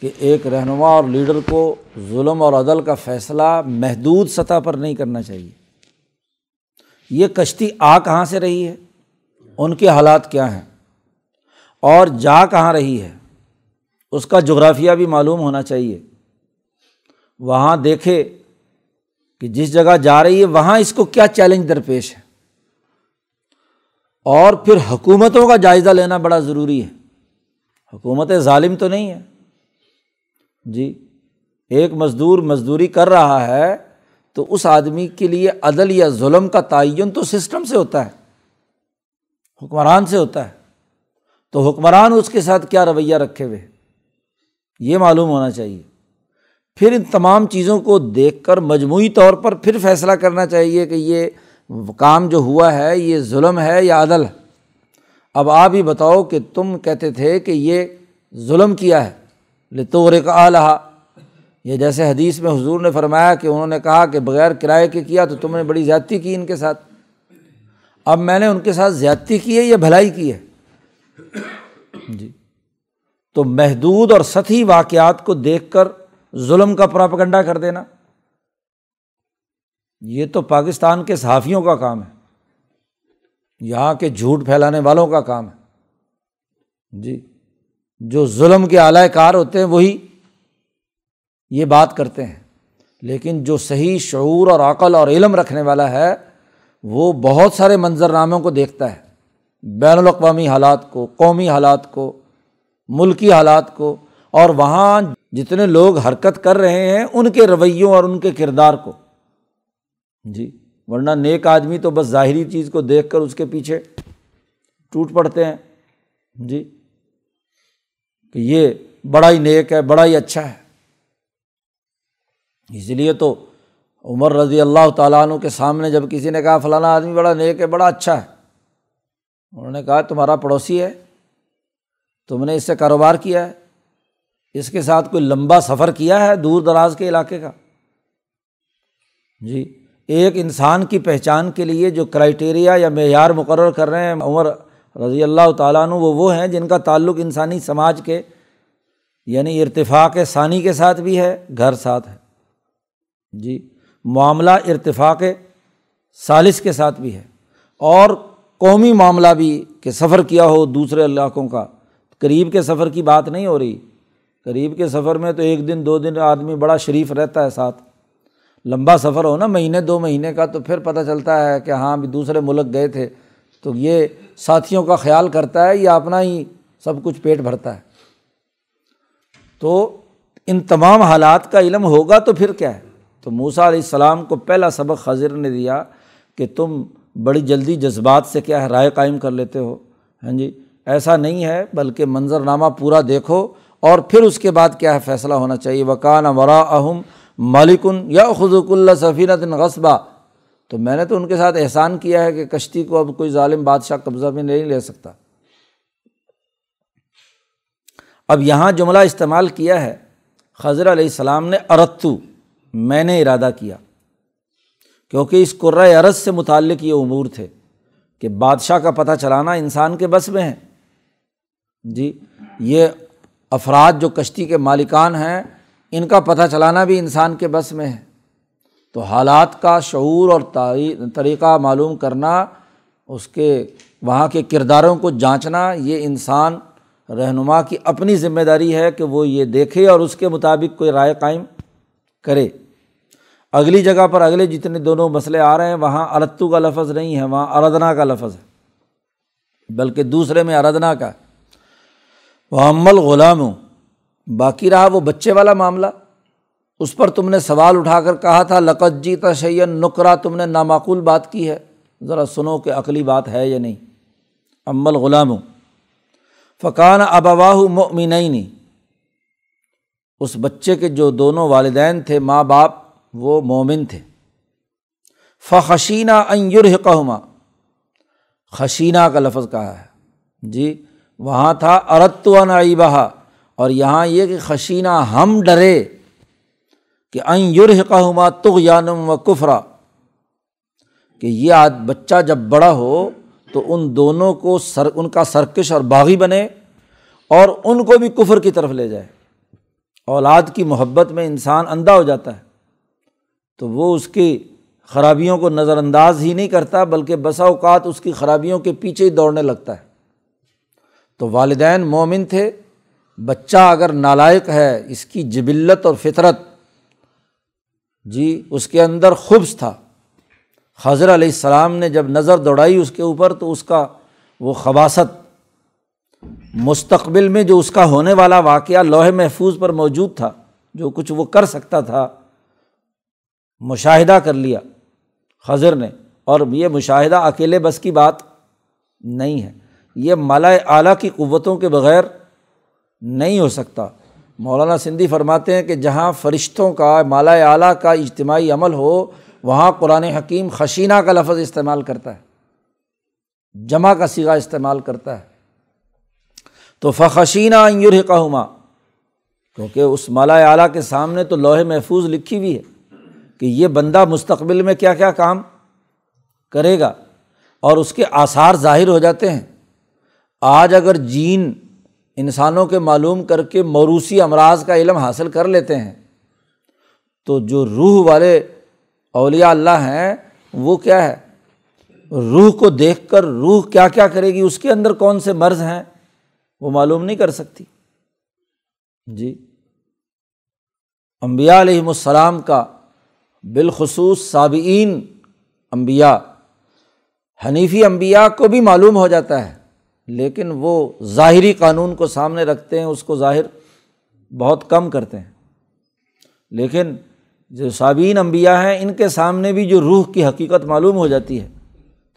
کہ ایک رہنما اور لیڈر کو ظلم اور عدل کا فیصلہ محدود سطح پر نہیں کرنا چاہیے۔ یہ کشتی آ کہاں سے رہی ہے؟ ان کے حالات کیا ہیں؟ اور جا کہاں رہی ہے؟ اس کا جغرافیہ بھی معلوم ہونا چاہیے۔ وہاں دیکھے کہ جس جگہ جا رہی ہے، وہاں اس کو کیا چیلنج درپیش ہے۔ اور پھر حکومتوں کا جائزہ لینا بڑا ضروری ہے۔ حکومت ظالم تو نہیں ہے۔ جی ایک مزدور مزدوری کر رہا ہے تو اس آدمی کے لیے عدل یا ظلم کا تعین تو سسٹم سے ہوتا ہے، حکمران سے ہوتا ہے۔ تو حکمران اس کے ساتھ کیا رویہ رکھے ہوئے؟ یہ معلوم ہونا چاہیے۔ پھر ان تمام چیزوں کو دیکھ کر مجموعی طور پر پھر فیصلہ کرنا چاہیے کہ یہ کام جو ہوا ہے، یہ ظلم ہے یا عدل۔ ہے اب آپ ہی بتاؤ کہ تم کہتے تھے کہ یہ ظلم کیا ہے۔ لطور کا لہا یہ جیسے حدیث میں حضور نے فرمایا کہ انہوں نے کہا کہ بغیر کرائے کے کیا تو تم نے بڑی زیادتی کی ان کے ساتھ۔ اب میں نے ان کے ساتھ زیادتی کی ہے یا بھلائی کی ہے؟ جی۔ تو محدود اور سطحی واقعات کو دیکھ کر ظلم کا پراپگنڈا کر دینا۔ یہ تو پاکستان کے صحافیوں کا کام ہے۔ یہاں کے جھوٹ پھیلانے والوں کا کام ہے۔ جی۔ جو ظلم کے اعلی کار ہوتے ہیں، وہی یہ بات کرتے ہیں۔ لیکن جو صحیح شعور اور عقل اور علم رکھنے والا ہے، وہ بہت سارے منظرناموں کو دیکھتا ہے۔ بین الاقوامی حالات کو، قومی حالات کو، ملکی حالات کو، اور وہاں جتنے لوگ حرکت کر رہے ہیں، ان کے رویوں اور ان کے کردار کو۔ جی ورنہ نیک آدمی تو بس ظاہری چیز کو دیکھ کر اس کے پیچھے ٹوٹ پڑتے ہیں۔ جی۔ کہ یہ بڑا ہی نیک ہے، بڑا ہی اچھا ہے۔ اس لیے تو عمر رضی اللہ تعالیٰ عنہ کے سامنے جب کسی نے کہا فلانا آدمی بڑا نیک ہے، بڑا اچھا ہے، انہوں نے کہا تمہارا پڑوسی ہے، تم نے اس سے کاروبار کیا ہے، اس کے ساتھ کوئی لمبا سفر کیا ہے دور دراز کے علاقے کا۔ جی ایک انسان کی پہچان کے لیے جو کرائٹیریا یا معیار مقرر کر رہے ہیں، عمر رضی اللہ تعالیٰ عنہ، وہ وہ ہیں جن کا تعلق انسانی سماج کے یعنی ارتفاق ثانی کے ساتھ بھی ہے، گھر ساتھ ہے۔ جی معاملہ ارتفاق سالس کے ساتھ بھی ہے۔ اور قومی معاملہ بھی کہ سفر کیا ہو دوسرے علاقوں کا۔ قریب کے سفر کی بات نہیں ہو رہی۔ قریب کے سفر میں تو ایک دن، دو دن آدمی بڑا شریف رہتا ہے ساتھ۔ لمبا سفر ہو نا، مہینے، دو مہینے کا تو پھر پتہ چلتا ہے کہ ہاں بھی دوسرے ملک گئے تھے۔ تو یہ ساتھیوں کا خیال کرتا ہے یا اپنا ہی سب کچھ پیٹ بھرتا ہے۔ تو ان تمام حالات کا علم ہوگا تو پھر کیا ہے؟ تو موسا علیہ السلام کو پہلا سبق خضر نے دیا کہ تم بڑی جلدی جذبات سے کیا ہے، رائے قائم کر لیتے ہو۔ ہاں جی ایسا نہیں ہے، بلکہ منظرنامہ پورا دیکھو اور پھر اس کے بعد کیا ہے، فیصلہ ہونا چاہیے۔ وکان ورا اہم مالکن یا خزک اللہ سفینت غصبہ تو میں نے تو ان کے ساتھ احسان کیا ہے کہ کشتی کو اب کوئی ظالم بادشاہ قبضہ بھی نہیں لے سکتا۔ اب یہاں جملہ استعمال کیا ہے۔ خضر علیہ السلام نے ارتو میں نے ارادہ کیا۔ کیونکہ اس قرۂۂ عرض سے متعلق یہ امور تھے کہ بادشاہ کا پتہ چلانا انسان کے بس میں ہے۔ جی یہ افراد جو کشتی کے مالکان ہیں، ان کا پتہ چلانا بھی انسان کے بس میں ہے۔ تو حالات کا شعور اور طریقہ معلوم کرنا، اس کے وہاں کے کرداروں کو جانچنا، یہ انسان رہنما کی اپنی ذمہ داری ہے کہ وہ یہ دیکھے اور اس کے مطابق کوئی رائے قائم کرے۔ اگلی جگہ پر اگلے جتنے دونوں مسئلے آ رہے ہیں، وہاں ارتو کا لفظ نہیں ہے، وہاں اردنا کا لفظ ہے۔ بلکہ دوسرے میں اردنا کا۔ وہ عمل غلام ہوں باقی رہا وہ بچے والا معاملہ۔ اس پر تم نے سوال اٹھا کر کہا تھا لقت جی تشین نقرا تم نے نامعقول بات کی ہے۔ ذرا سنو کہ عقلی بات ہے یا نہیں۔ عمل غلام فقان ابواہ مومنئی اس بچے کے جو دونوں والدین تھے، ماں باپ، وہ مومن تھے۔ فخشینہ انجرحقما خشینہ کا لفظ کہا ہے۔ جی وہاں تھا ارت و اور یہاں یہ کہ خشینہ ہم ڈرے۔ کہ ان تغ یانم و کفرا، کہ یہ بچہ جب بڑا ہو تو ان دونوں کو سر، ان کا سرکش اور باغی بنے اور ان کو بھی کفر کی طرف لے جائے۔ اولاد کی محبت میں انسان اندھا ہو جاتا ہے، تو وہ اس کی خرابیوں کو نظر انداز ہی نہیں کرتا، بلکہ بسا اوقات اس کی خرابیوں کے پیچھے ہی دوڑنے لگتا ہے۔ تو والدین مومن تھے، بچہ اگر نالائق ہے، اس کی جبلت اور فطرت جی اس کے اندر خوبص تھا۔ حضر علیہ السلام نے جب نظر دوڑائی اس کے اوپر تو اس کا وہ خباصت مستقبل میں جو اس کا ہونے والا واقعہ لوہے محفوظ پر موجود تھا، جو کچھ وہ کر سکتا تھا، مشاہدہ کر لیا۔ خضر نے، اور یہ مشاہدہ اکیلے بس کی بات نہیں ہے۔ یہ مالا اعلیٰ کی قوتوں کے بغیر نہیں ہو سکتا۔ مولانا سندھی فرماتے ہیں کہ جہاں فرشتوں کا، مالا اعلیٰ کا اجتماعی عمل ہو، وہاں قرآن حکیم خشینہ کا لفظ استعمال کرتا ہے، جمع کا سگا استعمال کرتا ہے۔ تو فخشینہ انجر کہما کیونکہ اس مالا اعلیٰ کے سامنے تو لوہے محفوظ لکھی ہوئی ہے کہ یہ بندہ مستقبل میں کیا کیا کام کرے گا اور اس کے آثار ظاہر ہو جاتے ہیں۔ آج اگر جین انسانوں کے معلوم کر کے موروثی امراض کا علم حاصل کر لیتے ہیں۔ تو جو روح والے اولیاء اللہ ہیں، وہ کیا ہے؟ روح کو دیکھ کر روح کیا کیا کرے گی؟ اس کے اندر کون سے مرض ہیں؟ وہ معلوم نہیں کر سکتی۔ جی۔ امبیا علیہم السلام کا بالخصوص صابئین امبیا حنیفی امبیا کو بھی معلوم ہو جاتا ہے۔ لیکن وہ ظاہری قانون کو سامنے رکھتے ہیں، اس کو ظاہر بہت کم کرتے ہیں۔ لیکن جو صابین انبیاء ہیں، ان کے سامنے بھی جو روح کی حقیقت معلوم ہو جاتی ہے،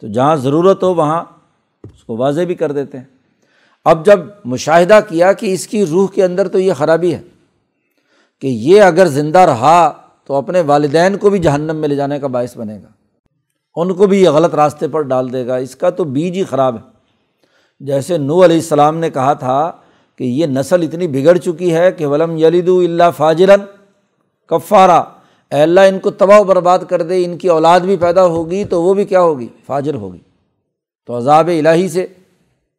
تو جہاں ضرورت ہو، وہاں اس کو واضح بھی کر دیتے ہیں۔ اب جب مشاہدہ کیا کہ اس کی روح کے اندر تو یہ خرابی ہے کہ یہ اگر زندہ رہا تو اپنے والدین کو بھی جہنم میں لے جانے کا باعث بنے گا۔ ان کو بھی یہ غلط راستے پر ڈال دے گا۔ اس کا تو بیج ہی خراب ہے۔ جیسے نو علیہ السلام نے کہا تھا کہ یہ نسل اتنی بگڑ چکی ہے کہ ولم یلید اللہ فاجرن کفارہ اے اللہ، ان کو تباہ و برباد کر دے، ان کی اولاد بھی پیدا ہوگی تو وہ بھی کیا ہوگی؟ فاجر ہوگی۔ تو عذاب الہی سے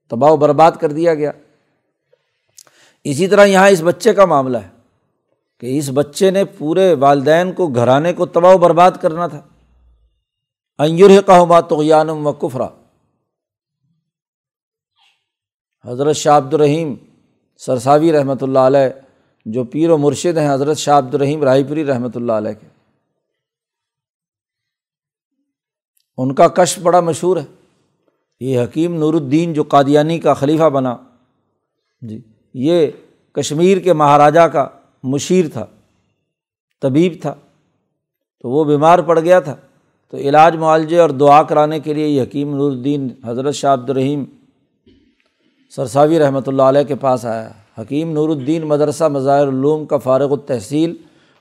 تباہ و برباد کر دیا گیا۔ اسی طرح یہاں اس بچے کا معاملہ ہے کہ اس بچے نے پورے والدین کو گھرانے کو تباہ و برباد کرنا تھا۔ انجر کا تغیانم و کفرا۔ حضرت شاہ عبد الرحیم سرساوی رحمۃ اللہ علیہ، جو پیر و مرشد ہیں، حضرت شاہ عبد الرحیم رائے پوری رحمۃ اللہ علیہ کے۔ ان کا کشف بڑا مشہور ہے۔ یہ حکیم نور الدین جو قادیانی کا خلیفہ بنا۔ جی یہ کشمیر کے مہاراجا کا مشیر تھا، طبیب تھا۔ تو وہ بیمار پڑ گیا تھا۔ تو علاج معالجے اور دعا کرانے کے لیے یہ حکیم نور الدین حضرت شاہ عبد الرحیم سرساوی رحمۃ اللہ علیہ کے پاس آیا۔ حکیم نور الدین مدرسہ مظاہر العلوم کا فارغ التحصیل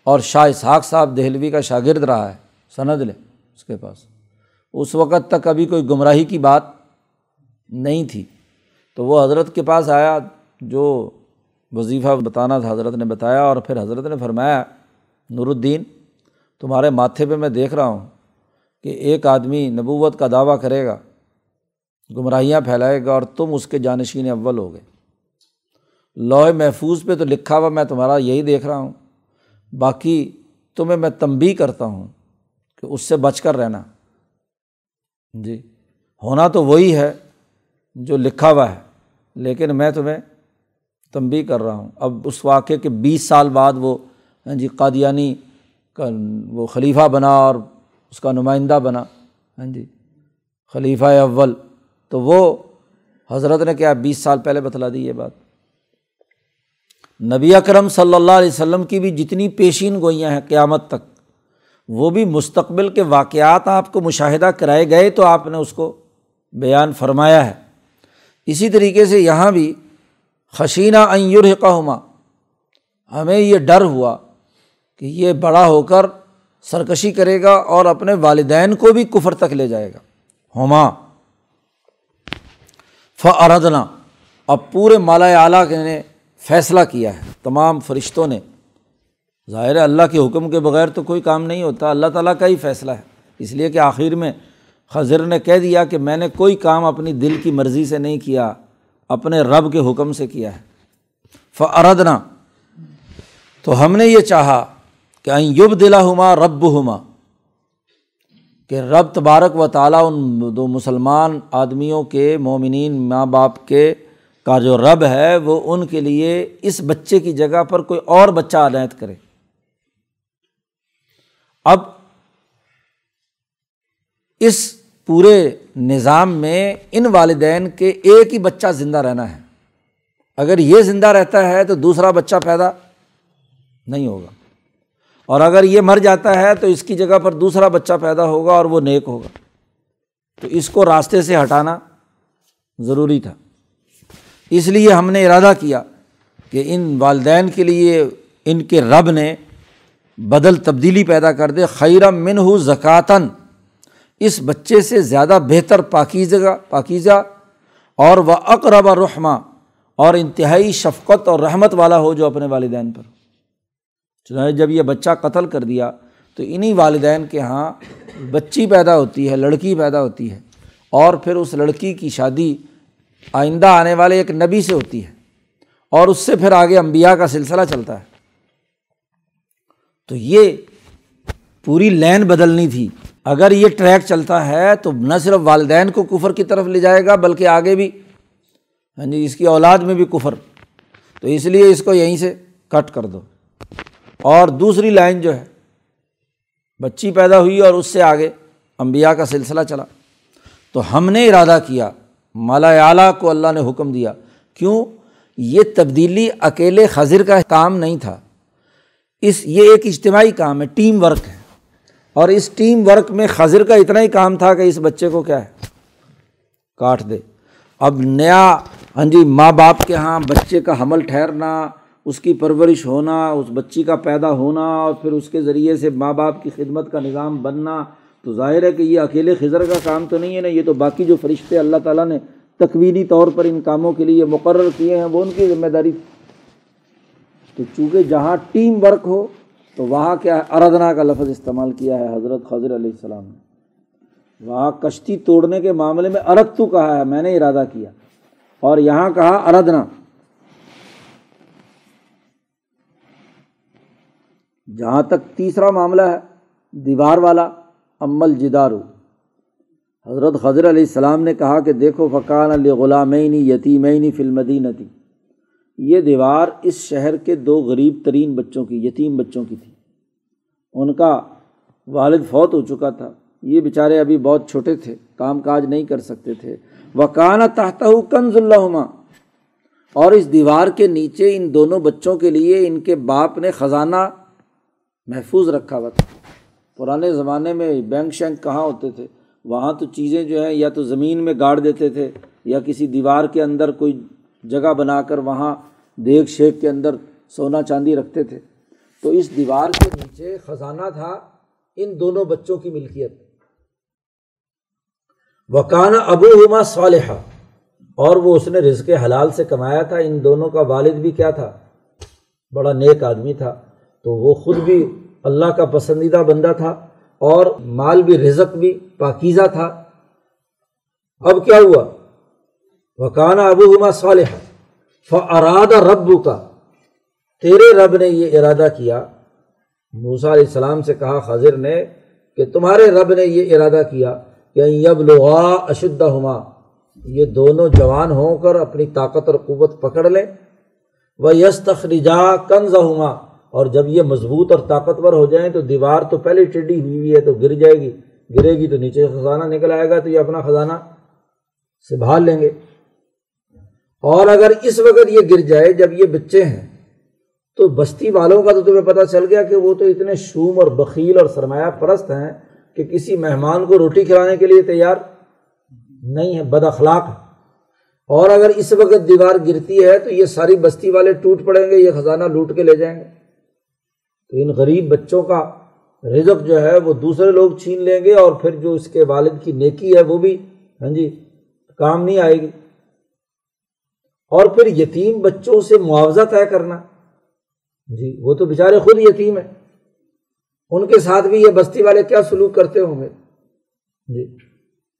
اور شاہ اسحاق صاحب دہلوی کا شاگرد رہا ہے۔ سند لے اس کے پاس۔ اس وقت تک ابھی کوئی گمراہی کی بات نہیں تھی۔ تو وہ حضرت کے پاس آیا جو وظیفہ بتانا تھا، حضرت نے بتایا اور پھر حضرت نے فرمایا، نور الدین، تمہارے ماتھے پہ میں دیکھ رہا ہوں کہ ایک آدمی نبوت کا دعویٰ کرے گا۔ گمراہیاں پھیلائے گا اور تم اس کے جانشین اول ہو گئے۔ لوہے محفوظ پہ تو لکھا ہوا میں تمہارا یہی دیکھ رہا ہوں۔ باقی تمہیں میں تنبی کرتا ہوں کہ اس سے بچ کر رہنا۔ جی ہونا تو وہی ہے جو لکھا ہوا ہے، لیکن میں تمہیں تنبی کر رہا ہوں۔ اب اس واقعے کے بیس سال بعد وہ ہاں جی قادیانی کا وہ خلیفہ بنا اور اس کا نمائندہ بنا۔ ہاں جی خلیفہ اول۔ تو وہ حضرت نے کیا بیس سال پہلے بتلا دی یہ بات؟ نبی اکرم صلی اللہ علیہ وسلم کی بھی جتنی پیشین گوئیاں ہیں قیامت تک، وہ بھی مستقبل کے واقعات آپ کو مشاہدہ کرائے گئے تو آپ نے اس کو بیان فرمایا ہے۔ اسی طریقے سے یہاں بھی خشینہ ایور ہما ہمیں یہ ڈر ہوا کہ یہ بڑا ہو کر سرکشی کرے گا اور اپنے والدین کو بھی کفر تک لے جائے گا۔ ہما فردنا اب پورے مالا اعلیٰ نے فیصلہ کیا ہے، تمام فرشتوں نے۔ ظاہر اللہ کے حکم کے بغیر تو کوئی کام نہیں ہوتا، اللہ تعالیٰ کا ہی فیصلہ ہے۔ اس لیے کہ آخر میں خضر نے کہہ دیا کہ میں نے کوئی کام اپنی دل کی مرضی سے نہیں کیا، اپنے رب کے حکم سے کیا ہے۔ فردنا تو ہم نے یہ چاہا کہ یب دلا ہما رب ہما کہ رب تبارک و تعالیٰ ان دو مسلمان آدمیوں کے مومنین ماں باپ کے کا جو رب ہے وہ ان کے لیے اس بچے کی جگہ پر کوئی اور بچہ عنایت کرے۔ اب اس پورے نظام میں ان والدین کے ایک ہی بچہ زندہ رہنا ہے۔ اگر یہ زندہ رہتا ہے تو دوسرا بچہ پیدا نہیں ہوگا۔ اور اگر یہ مر جاتا ہے تو اس کی جگہ پر دوسرا بچہ پیدا ہوگا اور وہ نیک ہوگا۔ تو اس کو راستے سے ہٹانا ضروری تھا۔ اس لیے ہم نے ارادہ کیا کہ ان والدین کے لیے ان کے رب نے بدل تبدیلی پیدا کر دے، خیرم من ہو زکاتاً اس بچے سے زیادہ بہتر پاکیزگا، پاکیزہ اور وہ اقرب رحمہ اور انتہائی شفقت اور رحمت والا ہو جو اپنے والدین پر۔ چنانچہ جب یہ بچہ قتل کر دیا تو انہیں والدین کے یہاں بچی پیدا ہوتی ہے، لڑکی پیدا ہوتی ہے اور پھر اس لڑکی کی شادی آئندہ آنے والے ایک نبی سے ہوتی ہے اور اس سے پھر آگے امبیا کا سلسلہ چلتا ہے۔ تو یہ پوری لین بدلنی تھی۔ اگر یہ ٹریک چلتا ہے تو نہ صرف والدین کو کفر کی طرف لے جائے گا بلکہ آگے بھی۔ ہاں جی اس کی اولاد میں بھی کفر۔ تو اس لیے اس کو یہیں سے کٹ کر دو۔ اور دوسری لائن جو ہے، بچی پیدا ہوئی اور اس سے آگے امبیا کا سلسلہ چلا۔ تو ہم نے ارادہ کیا، مالا اعلیٰ کو اللہ نے حکم دیا۔ کیوں؟ یہ تبدیلی اکیلے خضر کا کام نہیں تھا۔ اس، یہ ایک اجتماعی کام ہے، ٹیم ورک ہے۔ اور اس ٹیم ورک میں خضر کا اتنا ہی کام تھا کہ اس بچے کو کیا ہے، کاٹ دے۔ اب نیا ہاں جی ماں باپ کے یہاں بچے کا حمل ٹھہرنا اس کی پرورش ہونا، اس بچی کا پیدا ہونا اور پھر اس کے ذریعے سے ماں باپ کی خدمت کا نظام بننا۔ تو ظاہر ہے کہ یہ اکیلے خضر کا کام تو نہیں ہے نا، یہ تو باقی جو فرشتے اللہ تعالیٰ نے تقوینی طور پر ان کاموں کے لیے مقرر کیے ہیں، وہ ان کی ذمہ داری۔ تو چونکہ جہاں ٹیم ورک ہو، تو وہاں کیا ہے اردنا کا لفظ استعمال کیا ہے حضرت خضر علیہ السلام نے۔ وہاں کشتی توڑنے کے معاملے میں ارد تو کہا ہے، میں نے ارادہ کیا۔ اور یہاں کہا اردنا جہاں تک تیسرا معاملہ ہے، دیوار والا عمل جدارو۔ حضرت خضر علیہ السلام نے کہا کہ دیکھو فقان علی غلامینی یتیمینی فلمدینتی یہ دیوار اس شہر کے دو غریب ترین بچوں کی، یتیم بچوں کی تھی۔ ان کا والد فوت ہو چکا تھا۔ یہ بیچارے ابھی بہت چھوٹے تھے، کام کاج نہیں کر سکتے تھے۔ وکانہ تحت کنز اللہ اور اس دیوار کے نیچے ان دونوں بچوں کے لیے ان کے باپ نے خزانہ محفوظ رکھا ہوا تھا۔ پرانے زمانے میں بینک شینک کہاں ہوتے تھے؟ وہاں تو چیزیں جو ہیں یا تو زمین میں گاڑ دیتے تھے یا کسی دیوار کے اندر کوئی جگہ بنا کر وہاں دیگ شیک کے اندر سونا چاندی رکھتے تھے۔ تو اس دیوار کے نیچے خزانہ تھا۔ ان دونوں بچوں کی ملکیت۔ وکانہ ابو ہما صالحہ اور وہ اس نے رزق حلال سے کمایا تھا۔ ان دونوں کا والد بھی کیا تھا؟ بڑا نیک آدمی تھا۔ تو وہ خود بھی اللہ کا پسندیدہ بندہ تھا اور مال بھی، رزق بھی پاکیزہ تھا۔ اب کیا ہوا؟ وکانا ابو ہما صالح فرادہ رب کا تیرے رب نے یہ ارادہ کیا۔ موسا علیہ السلام سے کہا خضر نے، کہ تمہارے رب نے یہ ارادہ کیا کہ یب لغا اشدہ ہما یہ دونوں جوان ہو کر اپنی طاقت اور قوت پکڑ لیں۔ وہ یس تخریجا کنز ہما اور جب یہ مضبوط اور طاقتور ہو جائیں تو دیوار تو پہلے ٹیڈی ہوئی ہوئی ہے تو گر جائے گی۔ گرے گی تو نیچے خزانہ نکل آئے گا تو یہ اپنا خزانہ سنبھال لیں گے۔ اور اگر اس وقت یہ گر جائے جب یہ بچے ہیں، تو بستی والوں کا تو تمہیں پتہ چل گیا کہ وہ تو اتنے شوم اور بخیل اور سرمایہ پرست ہیں کہ کسی مہمان کو روٹی کھلانے کے لیے تیار نہیں ہے، بد اخلاق ہے۔ اور اگر اس وقت دیوار گرتی ہے تو یہ ساری بستی والے ٹوٹ پڑیں گے، یہ خزانہ لوٹ کے لے جائیں گے۔ تو ان غریب بچوں کا رزق جو ہے وہ دوسرے لوگ چھین لیں گے اور پھر جو اس کے والد کی نیکی ہے وہ بھی ہاں جی کام نہیں آئے گی۔ اور پھر یتیم بچوں سے معاوضہ طے کرنا۔ جی وہ تو بےچارے خود یتیم ہیں۔ ان کے ساتھ بھی یہ بستی والے کیا سلوک کرتے ہوں گے؟ جی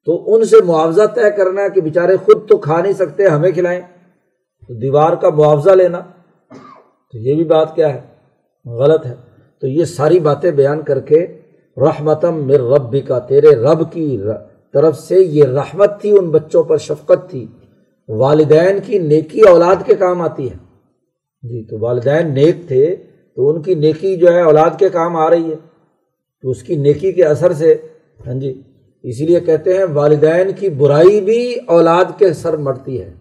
تو ان سے معاوضہ طے کرنا کہ بےچارے خود تو کھا نہیں سکتے، ہمیں کھلائیں۔ تو دیوار کا معاوضہ لینا۔ تو یہ بھی بات کیا ہے؟ غلط ہے۔ تو یہ ساری باتیں بیان کر کے رحمتم مر رب کا تیرے رب کی طرف سے یہ رحمت تھی، ان بچوں پر شفقت تھی۔ والدین کی نیکی اولاد کے کام آتی ہے۔ جی تو والدین نیک تھے، تو ان کی نیکی جو ہے اولاد کے کام آ رہی ہے۔ تو اس کی نیکی کے اثر سے ہاں جی اسی لیے کہتے ہیں والدین کی برائی بھی اولاد کے سر مڑتی ہے۔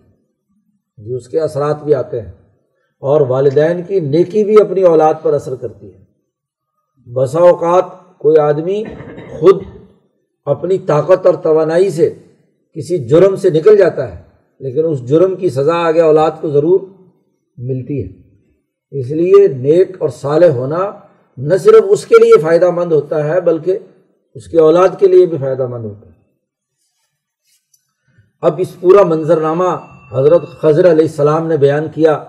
جی اس کے اثرات بھی آتے ہیں۔ اور والدین کی نیکی بھی اپنی اولاد پر اثر کرتی ہے۔ بسا اوقات کوئی آدمی خود اپنی طاقت اور توانائی سے کسی جرم سے نکل جاتا ہے، لیکن اس جرم کی سزا آگے اولاد کو ضرور ملتی ہے۔ اس لیے نیک اور صالح ہونا نہ صرف اس کے لیے فائدہ مند ہوتا ہے، بلکہ اس کے اولاد کے لیے بھی فائدہ مند ہوتا ہے۔ اب اس پورا منظرنامہ حضرت خضر علیہ السلام نے بیان کیا۔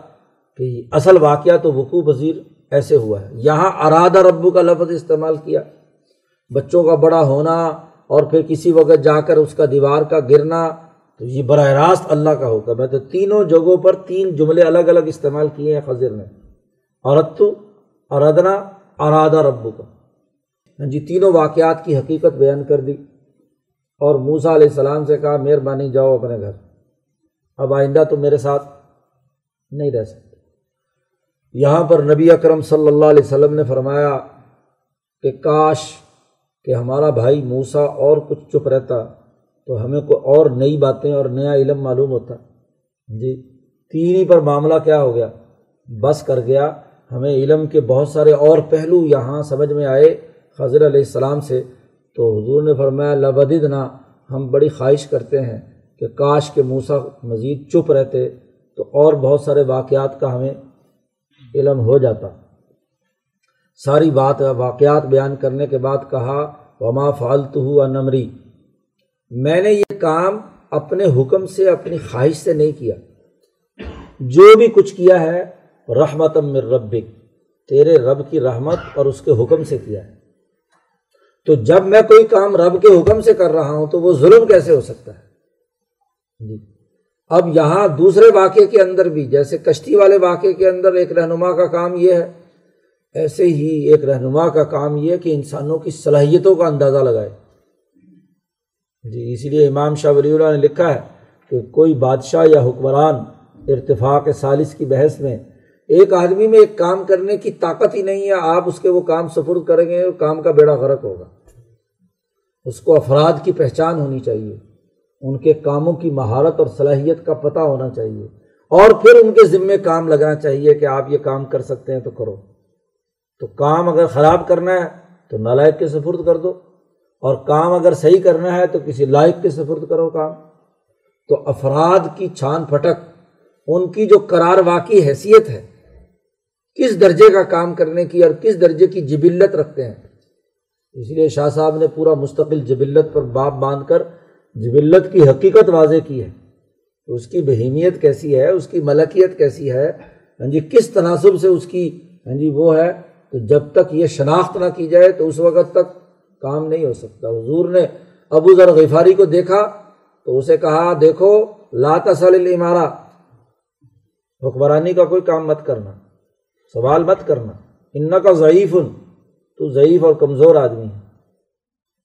کہ اصل واقعہ تو وقوع پذیر ایسے ہوا ہے۔ یہاں ارادہ ربو کا لفظ استعمال کیا۔ بچوں کا بڑا ہونا اور پھر کسی وقت جا کر اس کا دیوار کا گرنا، تو یہ براہ راست اللہ کا حکم ہے۔ تو تینوں جگہوں پر تین جملے الگ الگ استعمال کیے ہیں خضر نے۔ عورت اردنا، ارادہ ربو کا ہاں جی تینوں واقعات کی حقیقت بیان کر دی۔ اور موسا علیہ السلام سے کہا، مہربانی، جاؤ اپنے گھر۔ اب آئندہ تو میرے ساتھ نہیں رہ سکتے یہاں پر نبی اکرم صلی اللہ علیہ وسلم نے فرمایا کہ کاش کہ ہمارا بھائی موسا اور کچھ چپ رہتا تو ہمیں کوئی اور نئی باتیں اور نیا علم معلوم ہوتا۔ جی تین ہی پر معاملہ کیا ہو گیا؟ بس کر گیا۔ ہمیں علم کے بہت سارے اور پہلو یہاں سمجھ میں آئے خضر علیہ السلام سے۔ تو حضور نے فرمایا لبدد نہ ہم بڑی خواہش کرتے ہیں کہ کاش کے موسا مزید چپ رہتے تو اور بہت سارے واقعات کا ہمیں علم ہو جاتا۔ ساری بات واقعات بیان کرنے کے بعد کہا، وما فالتو ہوا نمری میں نے یہ کام اپنے حکم سے، اپنی خواہش سے نہیں کیا۔ جو بھی کچھ کیا ہے رحمت ربک، تیرے رب کی رحمت اور اس کے حکم سے کیا ہے۔ تو جب میں کوئی کام رب کے حکم سے کر رہا ہوں، تو وہ ظلم کیسے ہو سکتا ہے؟ جی۔ اب یہاں دوسرے واقعے کے اندر بھی، جیسے کشتی والے واقعے کے اندر ایک رہنما کا کام یہ ہے، ایسے ہی ایک رہنما کا کام یہ کہ انسانوں کی صلاحیتوں کا اندازہ لگائے۔ جی اسی لیے امام شاہ ولی اللہ نے لکھا ہے کہ کوئی بادشاہ یا حکمران ارتفاق سالس کی بحث میں ایک آدمی میں ایک کام کرنے کی طاقت ہی نہیں ہے، آپ اس کے وہ کام سفرد کریں گے کام کا بیڑا غرق ہوگا۔ اس کو افراد کی پہچان ہونی چاہیے۔ ان کے کاموں کی مہارت اور صلاحیت کا پتہ ہونا چاہیے۔ اور پھر ان کے ذمے کام لگنا چاہیے کہ آپ یہ کام کر سکتے ہیں تو کرو۔ تو کام اگر خراب کرنا ہے تو نالائق کے سفرد کر دو۔ اور کام اگر صحیح کرنا ہے تو کسی لائق کے سفرد کرو کام۔ تو افراد کی چھان پھٹک، ان کی جو قرار واقعی حیثیت ہے، کس درجے کا کام کرنے کی اور کس درجے کی جبلت رکھتے ہیں۔ اس لیے شاہ صاحب نے پورا مستقل جبلت پر باپ باندھ کر جبلت کی حقیقت واضح کی ہے اس کی بہیمیت کیسی ہے، اس کی ملکیت کیسی ہے ہاں جی کس تناسب سے اس کی ہاں جی وہ ہے تو جب تک یہ شناخت نہ کی جائے تو اس وقت تک کام نہیں ہو سکتا۔ حضور نے ابو ذر غفاری کو دیکھا تو اسے کہا، دیکھو لاتصل عمارہ حکمرانی کا کوئی کام مت کرنا، سوال مت کرنا ان کا ضعیف ان تو ضعیف اور کمزور آدمی ہے۔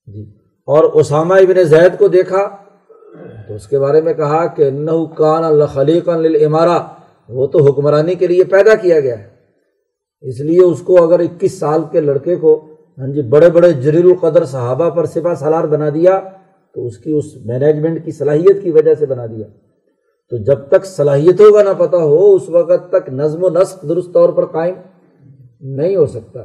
جی۔ اور اسامہ ابن زید کو دیکھا تو اس کے بارے میں کہا کہ انّ کان الخلیق العمارہ وہ تو حکمرانی کے لیے پیدا کیا گیا ہے۔ اس لیے اس کو اگر اکیس سال کے لڑکے کو ہاں جی بڑے بڑے جریل القدر صحابہ پر سپا سالار بنا دیا، تو اس کی اس مینجمنٹ کی صلاحیت کی وجہ سے بنا دیا۔ تو جب تک صلاحیتوں کا نہ پتہ ہو، اس وقت تک نظم و نسق درست طور پر قائم نہیں ہو سکتا۔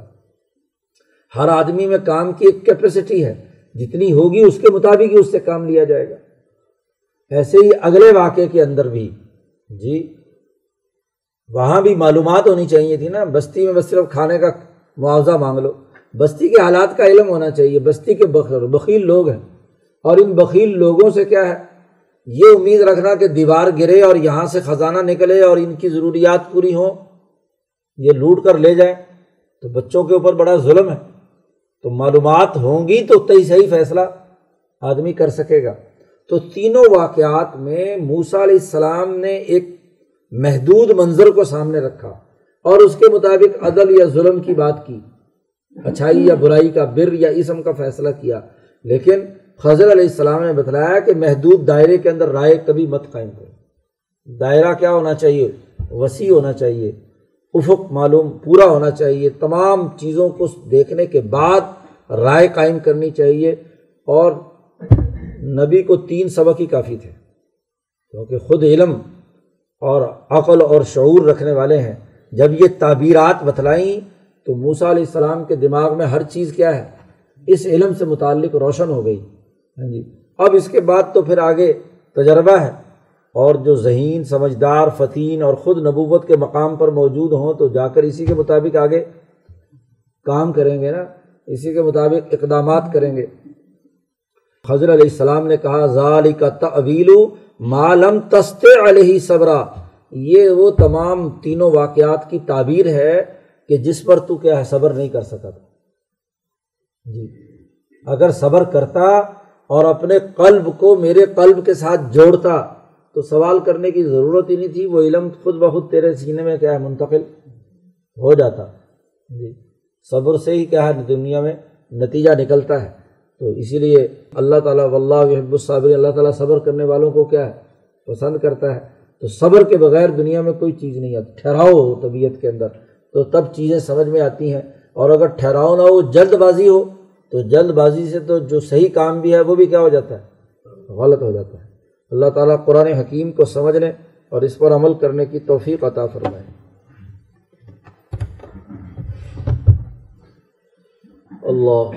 ہر آدمی میں کام کی ایک کیپیسٹی ہے۔ جتنی ہوگی اس کے مطابق ہی اس سے کام لیا جائے گا۔ ایسے ہی اگلے واقعے کے اندر بھی جی وہاں بھی معلومات ہونی چاہیے تھی نا۔ بستی میں بس صرف کھانے کا معاوضہ مانگ لو۔ بستی کے حالات کا علم ہونا چاہیے۔ بستی کے بخیل لوگ ہیں۔ اور ان بخیل لوگوں سے کیا ہے؟ یہ امید رکھنا کہ دیوار گرے اور یہاں سے خزانہ نکلے اور ان کی ضروریات پوری ہوں۔ یہ لوٹ کر لے جائیں۔ تو بچوں کے اوپر بڑا ظلم ہے۔ تو معلومات ہوں گی تو تی صحیح فیصلہ آدمی کر سکے گا۔ تو تینوں واقعات میں موسا علیہ السلام نے ایک محدود منظر کو سامنے رکھا اور اس کے مطابق عدل یا ظلم کی بات کی، اچھائی یا برائی کا بر یا اسم کا فیصلہ کیا۔ لیکن خضر علیہ السلام نے بتلایا کہ محدود دائرے کے اندر رائے کبھی مت قائم کرو۔ دائرہ کیا ہونا چاہیے؟ وسیع ہونا چاہیے۔ افق معلوم پورا ہونا چاہیے، تمام چیزوں کو دیکھنے کے بعد رائے قائم کرنی چاہیے۔ اور نبی کو تین سبق ہی کافی تھے، کیونکہ خود علم اور عقل اور شعور رکھنے والے ہیں۔ جب یہ تعبیرات بتلائیں تو موسا علیہ السلام کے دماغ میں ہر چیز کیا ہے؟ اس علم سے متعلق روشن ہو گئی۔ ہاں جی۔ اب اس کے بعد تو پھر آگے تجربہ ہے۔ اور جو ذہین، سمجھدار فتین اور خود نبوت کے مقام پر موجود ہوں تو جا کر اسی کے مطابق آگے کام کریں گے نا، اسی کے مطابق اقدامات کریں گے۔ حضر علیہ السلام نے کہا ظال کا طویل معلوم تست علیہ صبرا۔ یہ وہ تمام تینوں واقعات کی تعبیر ہے کہ جس پر تو کیا ہے، صبر نہیں کر سکا تھا۔ جی۔ اگر صبر کرتا اور اپنے قلب کو میرے قلب کے ساتھ جوڑتا تو سوال کرنے کی ضرورت ہی نہیں تھی، وہ علم خود بخود تیرے سینے میں کیا ہے، منتقل ہو جاتا۔ جی صبر سے ہی کیا ہے، دنیا میں نتیجہ نکلتا ہے۔ تو اسی لیے اللہ تعالیٰ وحب الصابر اللہ تعالیٰ صبر کرنے والوں کو کیا ہے، پسند کرتا ہے۔ تو صبر کے بغیر دنیا میں کوئی چیز نہیں آتی۔ ٹھہراؤ ہو طبیعت کے اندر۔ تو تب چیزیں سمجھ میں آتی ہیں۔ اور اگر ٹھہراؤ نہ ہو، جلد بازی ہو، تو جلد بازی سے تو جو صحیح کام بھی ہے، وہ بھی کیا ہو جاتا ہے؟ غلط ہو جاتا ہے۔ اللہ تعالیٰ قرآن حکیم کو سمجھنے اور اس پر عمل کرنے کی توفیق عطا فرمائے۔ اللہ